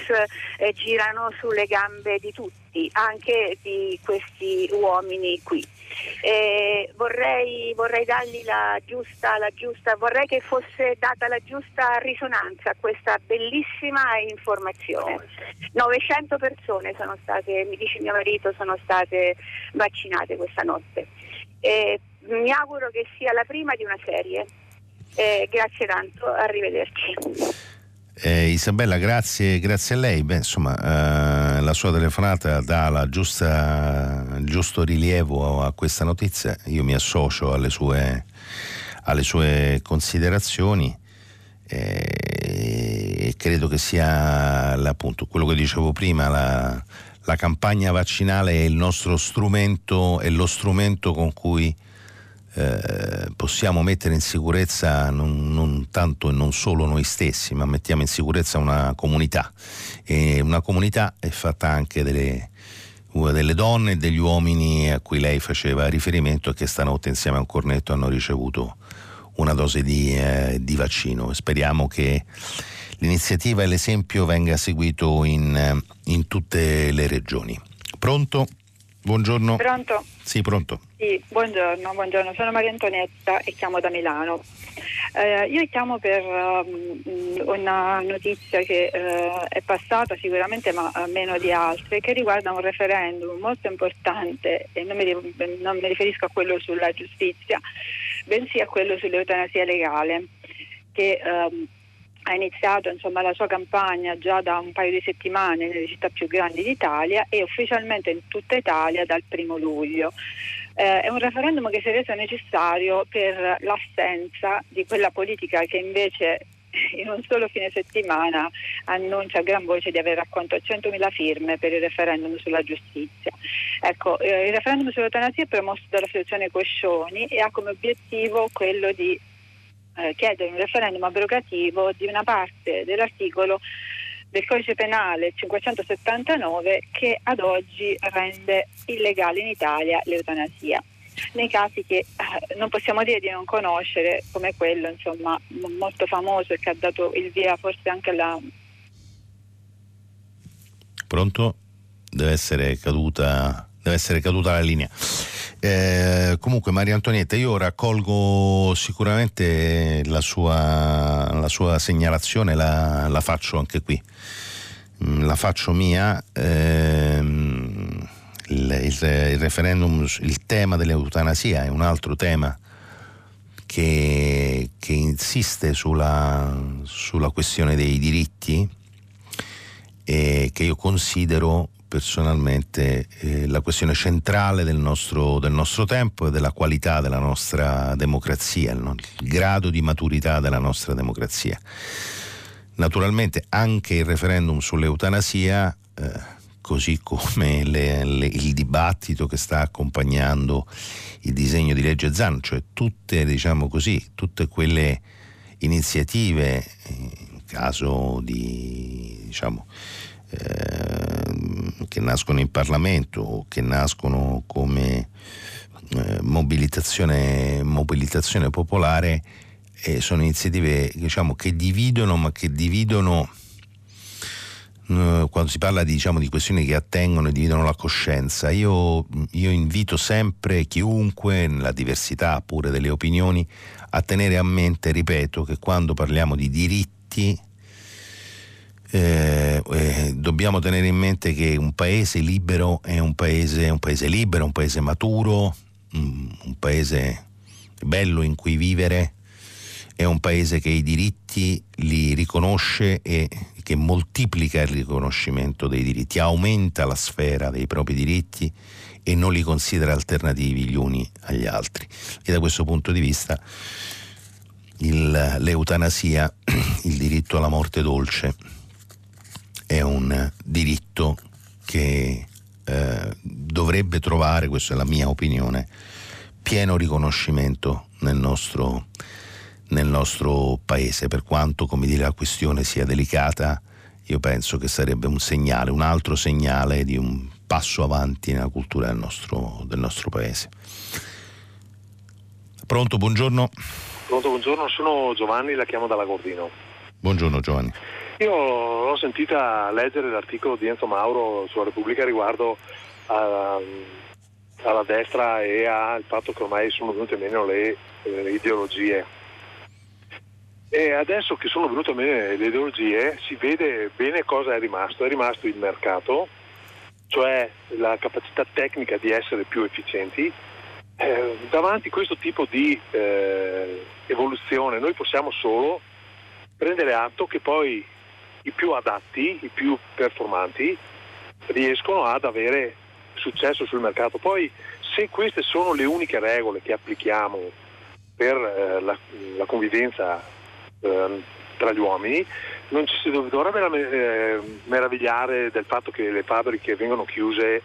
eh, girano sulle gambe di tutti, anche di questi uomini qui. Vorrei, vorrei, dargli la giusta, la giusta, vorrei che fosse data la giusta risonanza a questa bellissima informazione. 900 persone sono state, mi dice mio marito, sono state vaccinate questa notte. Eh, mi auguro che sia la prima di una serie. Eh, grazie tanto, arrivederci. Eh, Isabella, grazie, grazie, a lei. Beh, insomma, eh, la sua telefonata dà giusta, il giusto rilievo a questa notizia. Io mi associo alle sue, alle sue considerazioni eh, e credo che sia appunto quello che dicevo prima, la, la campagna vaccinale è il nostro strumento, è lo strumento con cui eh, possiamo mettere in sicurezza non, non, tanto e non solo noi stessi, ma mettiamo in sicurezza una comunità. E una comunità è fatta anche delle, delle donne e degli uomini a cui lei faceva riferimento e che stanotte insieme a un cornetto hanno ricevuto una dose di, eh, di vaccino. Speriamo che l'iniziativa e l'esempio venga seguito in, eh, in tutte le regioni. Pronto? Buongiorno. Pronto? Sì, pronto. Sì, buongiorno, buongiorno. sono Maria Antonietta e chiamo da Milano. Eh, io chiamo per um, una notizia che uh, è passata sicuramente ma meno di altre che riguarda un referendum molto importante e non mi, non mi riferisco a quello sulla giustizia bensì a quello sull'eutanasia legale che um, ha iniziato insomma, la sua campagna già da un paio di settimane nelle città più grandi d'Italia e ufficialmente in tutta Italia dal primo luglio. Eh, è un referendum che si è reso necessario per l'assenza di quella politica che invece in un solo fine settimana annuncia a gran voce di aver raccolto 100.000 firme per il referendum sulla giustizia. Ecco, eh, il referendum sull'eutanasia è promosso dall'associazione Coscioni e ha come obiettivo quello di eh, chiedere un referendum abrogativo di una parte dell'articolo del codice penale 579 che ad oggi rende illegale in Italia l'eutanasia. Nei casi che eh, non possiamo dire di non conoscere come quello insomma molto famoso e che ha dato il via forse anche alla pronto? Deve essere caduta deve essere caduta la linea eh, comunque Maria Antonietta, io raccolgo sicuramente la sua, la sua segnalazione, la, la, faccio anche qui, mm, la faccio mia. Ehm, il, il, il, referendum, il tema dell'eutanasia è un altro tema che, che insiste sulla, sulla questione dei diritti e che io considero personalmente eh, la questione centrale del nostro, del nostro, tempo e della qualità della nostra democrazia, il, il grado di maturità della nostra democrazia. Naturalmente anche il referendum sull'eutanasia, eh, così come le, le, il dibattito che sta accompagnando il disegno di legge ZAN, cioè tutte, diciamo così, tutte quelle iniziative, in caso di diciamo, Ehm, che nascono in Parlamento o che nascono come eh, mobilitazione, mobilitazione, popolare eh, sono iniziative diciamo, che dividono ma che dividono eh, quando si parla di, diciamo, di, questioni che attengono e dividono la coscienza, io, io invito sempre chiunque, nella diversità pure delle opinioni, a tenere a mente, ripeto, che quando parliamo di diritti eh, eh, dobbiamo tenere in mente che un paese libero è un paese, un paese libero, un paese maturo, un, un paese bello in cui vivere, è un paese che i diritti li riconosce e che moltiplica il riconoscimento dei diritti, aumenta la sfera dei propri diritti e non li considera alternativi gli uni agli altri. E da questo punto di vista il, l'eutanasia, il diritto alla morte dolce, è un diritto che eh, dovrebbe trovare, questa è la mia opinione, pieno riconoscimento nel nostro, nel nostro paese, per quanto come dire, la questione sia delicata, io penso che sarebbe un segnale, un altro segnale di un passo avanti nella cultura del nostro, del nostro paese. Pronto, buongiorno. Pronto, buongiorno, sono Giovanni, la chiamo dalla Gordino. Buongiorno Giovanni. Io l'ho sentita leggere l'articolo di Enzo Mauro sulla Repubblica riguardo a, alla destra e al fatto che ormai sono venute meno le, eh, le ideologie. E adesso che sono venute meno le ideologie si vede bene cosa è rimasto. È rimasto il mercato, cioè la capacità tecnica di essere più efficienti. Eh, davanti a questo tipo di eh, evoluzione noi possiamo solo prendere atto che poi i più adatti, i più performanti riescono ad avere successo sul mercato. Poi se queste sono le uniche regole che applichiamo per eh, la, la, convivenza eh, tra gli uomini, non ci si dovrebbe eh, meravigliare del fatto che le fabbriche vengono chiuse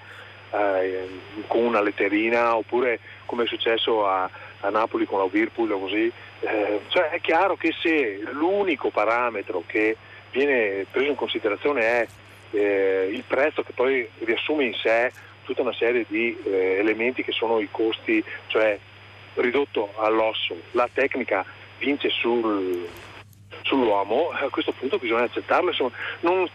eh, con una letterina oppure come è successo a, a Napoli con la Whirlpool o così. Eh, cioè è chiaro che se l'unico parametro che viene preso in considerazione è eh, il prezzo che poi riassume in sé tutta una serie di eh, elementi che sono i costi, cioè ridotto all'osso, la tecnica vince sul, sull'uomo, a questo punto bisogna accettarlo, insomma, non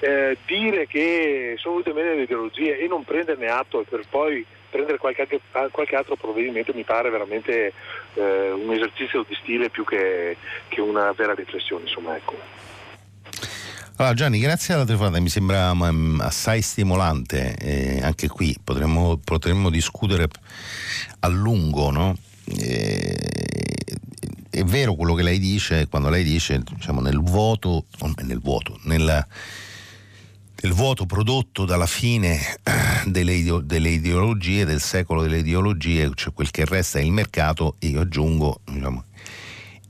eh, dire che sono venute meno le ideologie e non prenderne atto per poi prendere qualche, qualche altro provvedimento mi pare veramente eh, un esercizio di stile più che, che una vera riflessione. Insomma, ecco. Allora Gianni, grazie alla telefonata, mi sembra um, assai stimolante, eh, anche qui potremmo, potremmo, discutere a lungo, no? eh, è vero quello che lei dice, quando lei dice diciamo, nel vuoto, nel vuoto, nella, nel vuoto prodotto dalla fine delle, delle, ideologie, del secolo delle ideologie, cioè quel che resta è il mercato, io aggiungo, diciamo,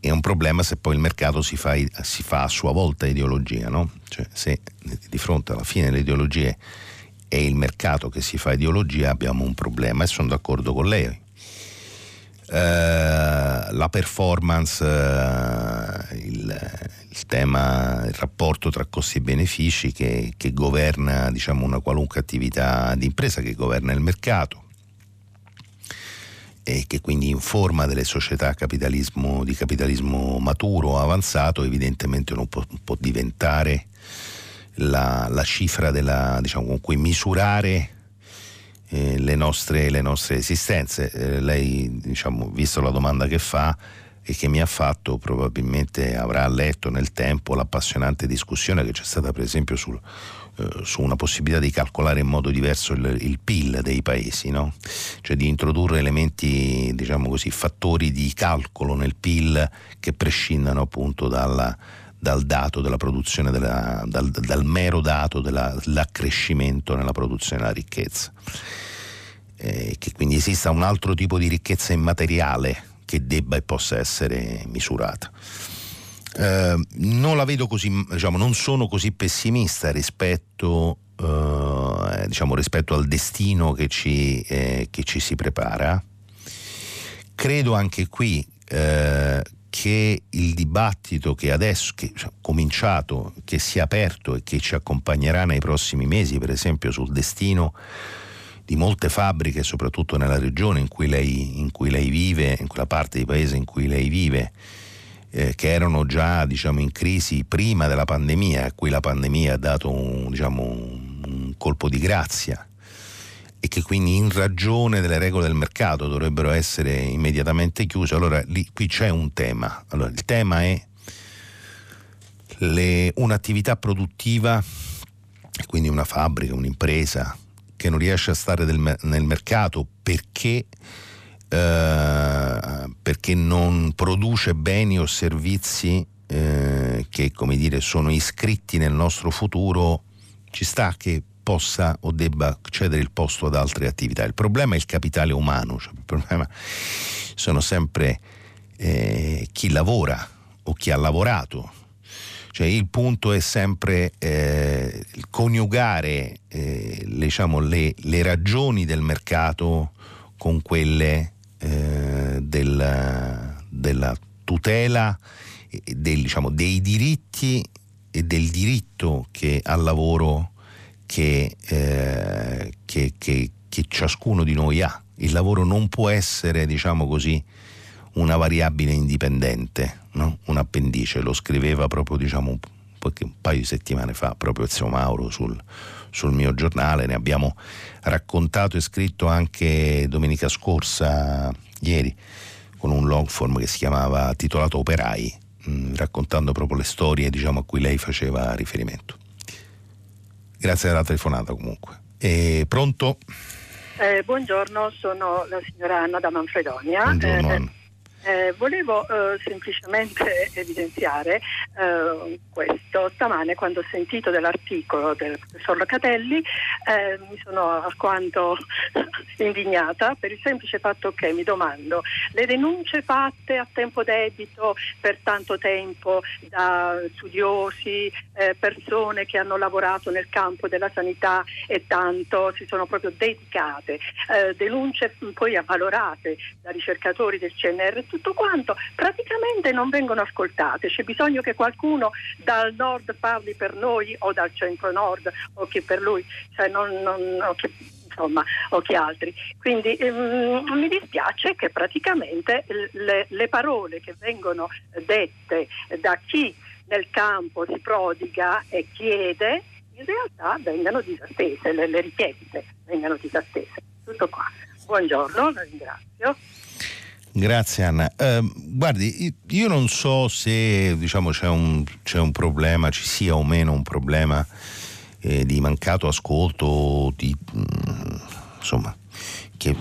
è un problema se poi il mercato si fa, si fa a sua volta ideologia, no? Cioè se di fronte alla fine delle ideologie è il mercato che si fa ideologia abbiamo un problema e sono d'accordo con lei. Uh, la performance, uh, il, il, tema, il rapporto tra costi e benefici che, che governa diciamo, una qualunque attività di impresa, che governa il mercato e che quindi in forma delle società capitalismo, di capitalismo maturo, avanzato, evidentemente non può, può diventare la, la, cifra della, diciamo, con cui misurare eh, le, nostre, le, nostre, esistenze. Eh, lei, diciamo, visto la domanda che fa e che mi ha fatto, probabilmente avrà letto nel tempo l'appassionante discussione che c'è stata per esempio sul su una possibilità di calcolare in modo diverso il, il PIL dei paesi, no? cioè di introdurre elementi, diciamo così, fattori di calcolo nel PIL che prescindano appunto dalla, dal dato della produzione, della, dal, dal, mero dato dell'accrescimento nella produzione della ricchezza. Eh, che quindi esista un altro tipo di ricchezza immateriale che debba e possa essere misurata. Eh, non la vedo così, diciamo, non sono così pessimista rispetto, eh, diciamo, rispetto al destino che ci, eh, che ci, si prepara. Credo anche qui eh, che il dibattito che adesso che è cominciato, che si è aperto e che ci accompagnerà nei prossimi mesi, per esempio sul destino di molte fabbriche, soprattutto nella regione in cui lei, in cui lei vive, in quella parte di paese in cui lei vive, eh, che erano già diciamo, in crisi prima della pandemia, a cui la pandemia ha dato un, diciamo, un colpo di grazia e che quindi in ragione delle regole del mercato dovrebbero essere immediatamente chiuse, allora lì, qui c'è un tema. Allora, il tema è le, un'attività produttiva, quindi una fabbrica, un'impresa che non riesce a stare del, nel mercato perché eh, perché non produce beni o servizi eh, che come dire, sono iscritti nel nostro futuro, ci sta che possa o debba cedere il posto ad altre attività. Il problema è il capitale umano, cioè il problema sono sempre eh, chi lavora o chi ha lavorato. Cioè, il punto è sempre eh, coniugare eh, diciamo, le, le, ragioni del mercato con quelle eh, del, della tutela del, diciamo, dei diritti e del diritto che al lavoro che, eh, che, che, ciascuno di noi ha. Il lavoro non può essere, diciamo così, una variabile indipendente, no? un appendice, lo scriveva proprio diciamo, un, un paio di settimane fa proprio Zio Mauro sul, sul mio giornale, ne abbiamo raccontato e scritto anche domenica scorsa, ieri, con un long form che si chiamava titolato Operai, mh, raccontando proprio le storie diciamo, a cui lei faceva riferimento. Grazie della telefonata comunque. E pronto? Eh, buongiorno, sono la signora Anna da Manfredonia. Buongiorno eh, Anna. Eh, volevo eh, semplicemente evidenziare eh, questo. Stamane quando ho sentito dell'articolo del professor Locatelli eh, mi sono alquanto indignata per il semplice fatto che mi domando le denunce fatte a tempo debito per tanto tempo da studiosi, eh, persone che hanno lavorato nel campo della sanità e tanto si sono proprio dedicate, eh, denunce poi avvalorate da ricercatori del CNR tutto quanto, praticamente non vengono ascoltate. C'è bisogno che qualcuno dal nord parli per noi o dal centro nord o che per lui, cioè non, non, che, insomma, o che altri. Quindi ehm, mi dispiace che praticamente le, le parole che vengono dette da chi nel campo si prodiga e chiede in realtà vengano disattese, le, le richieste vengano disattese. Tutto qua. Buongiorno, la ringrazio. Grazie Anna. Eh, guardi, io non so se diciamo, c'è, un, c'è, un, problema, ci sia o meno un problema eh, di mancato ascolto, di, mm, insomma, che,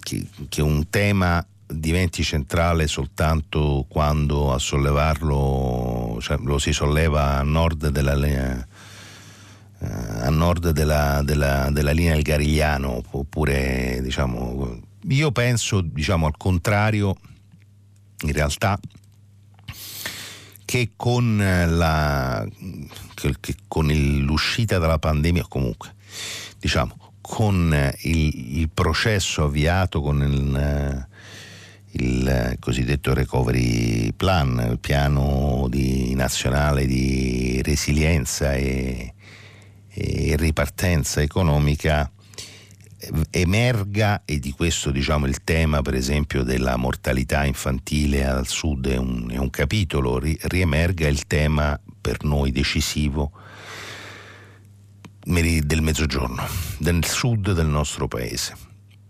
che, che, un tema diventi centrale soltanto quando a sollevarlo cioè, lo si solleva a nord della, eh, a nord della, della, della linea del Garigliano oppure diciamo io penso, diciamo al contrario, in realtà, che con, la, che, con l'uscita dalla pandemia, comunque, diciamo, con il, il processo avviato con il, il, cosiddetto recovery plan, il piano di, nazionale di resilienza e, e ripartenza economica, emerga, e di questo diciamo il tema per esempio della mortalità infantile al sud è un, è un capitolo, ri, riemerga il tema per noi decisivo del mezzogiorno, del sud del nostro paese.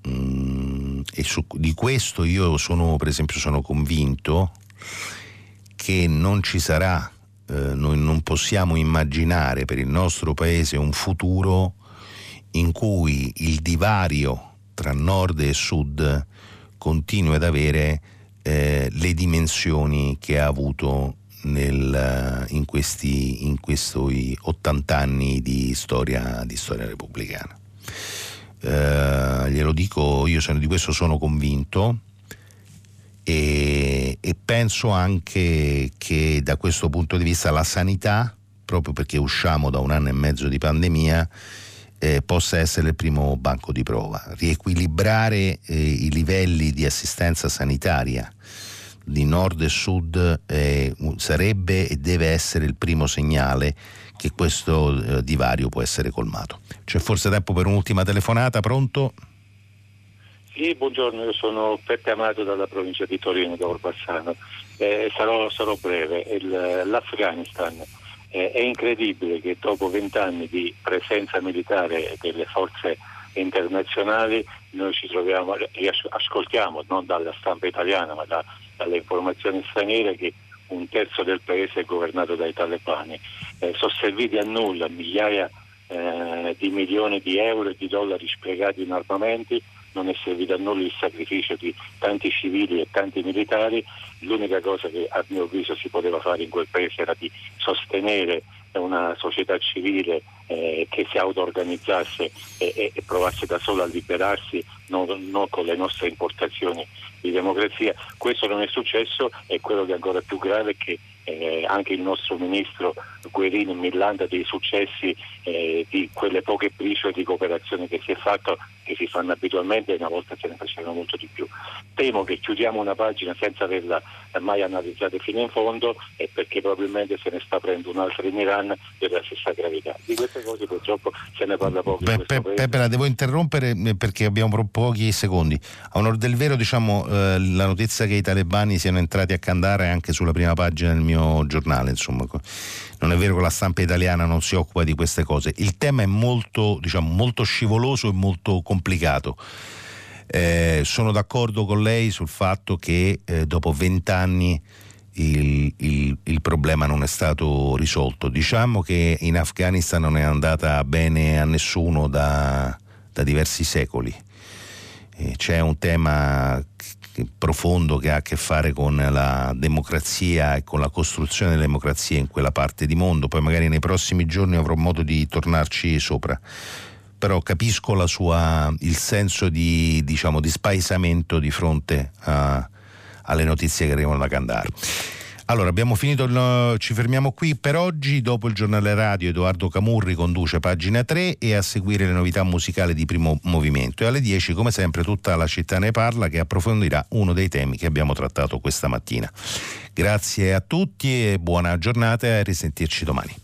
Mm, e su, di questo io sono per esempio sono convinto che non ci sarà, eh, noi non possiamo immaginare per il nostro paese un futuro in cui il divario tra nord e sud continua ad avere eh, le dimensioni che ha avuto nel, in, questi, in questi 80 anni di storia, di storia repubblicana. Eh, glielo dico, io di questo sono convinto e, e penso anche che da questo punto di vista la sanità, proprio perché usciamo da un anno e mezzo di pandemia, eh, possa essere il primo banco di prova. Riequilibrare eh, i livelli di assistenza sanitaria di nord e sud eh, sarebbe e deve essere il primo segnale che questo eh, divario può essere colmato. C'è forse tempo per un'ultima telefonata, pronto? Sì, buongiorno, io sono Peppe Amato dalla provincia di Torino, da Orbassano. Eh, sarò, sarò, breve. Il, l'Afghanistan eh, è incredibile che dopo vent'anni di presenza militare delle forze internazionali noi ci troviamo, ascoltiamo non dalla stampa italiana ma da, dalle informazioni straniere che un terzo del paese è governato dai talebani. Eh, sono serviti a nulla migliaia eh, di milioni di euro e di dollari spiegati in armamenti non è servito a nulla il sacrificio di tanti civili e tanti militari, l'unica cosa che a mio avviso si poteva fare in quel paese era di sostenere una società civile eh, che si auto-organizzasse e, e, provasse da sola a liberarsi, non, non, con le nostre importazioni di democrazia. Questo non è successo e quello che è ancora più grave è che eh, anche il nostro ministro Guerini millanta dei successi eh, di quelle poche briciole di cooperazione che si è fatto, che si fanno abitualmente e una volta se ne facevano molto di più. Temo che chiudiamo una pagina senza averla mai analizzata fino in fondo e perché probabilmente se ne sta aprendo un'altra in Iran della stessa gravità. Di queste cose purtroppo se ne parla poco. Beh, pe- Pepe, la devo interrompere eh, perché abbiamo pochi secondi. A onore del vero, diciamo, eh, la notizia che i talebani siano entrati a Kandahar è anche sulla prima pagina del mio giornale, insomma. Non è vero che la stampa italiana non si occupa di queste cose. Il tema è molto, diciamo, molto scivoloso e molto complicato. Eh, sono d'accordo con lei sul fatto che eh, dopo vent'anni il, il, il, problema non è stato risolto. Diciamo che in Afghanistan non è andata bene a nessuno da, da diversi secoli. Eh, c'è un tema profondo che ha a che fare con la democrazia e con la costruzione della democrazia in quella parte di mondo, poi magari nei prossimi giorni avrò modo di tornarci sopra. Però capisco sua, il senso di, diciamo, di spaesamento di fronte a, alle notizie che arrivano da Kandahar. Allora, abbiamo finito, il, ci fermiamo qui per oggi. Dopo il giornale radio, Edoardo Camurri conduce pagina 3 e a seguire le novità musicali di primo movimento. E alle 10, come sempre, tutta la città ne parla che approfondirà uno dei temi che abbiamo trattato questa mattina. Grazie a tutti e buona giornata e risentirci domani.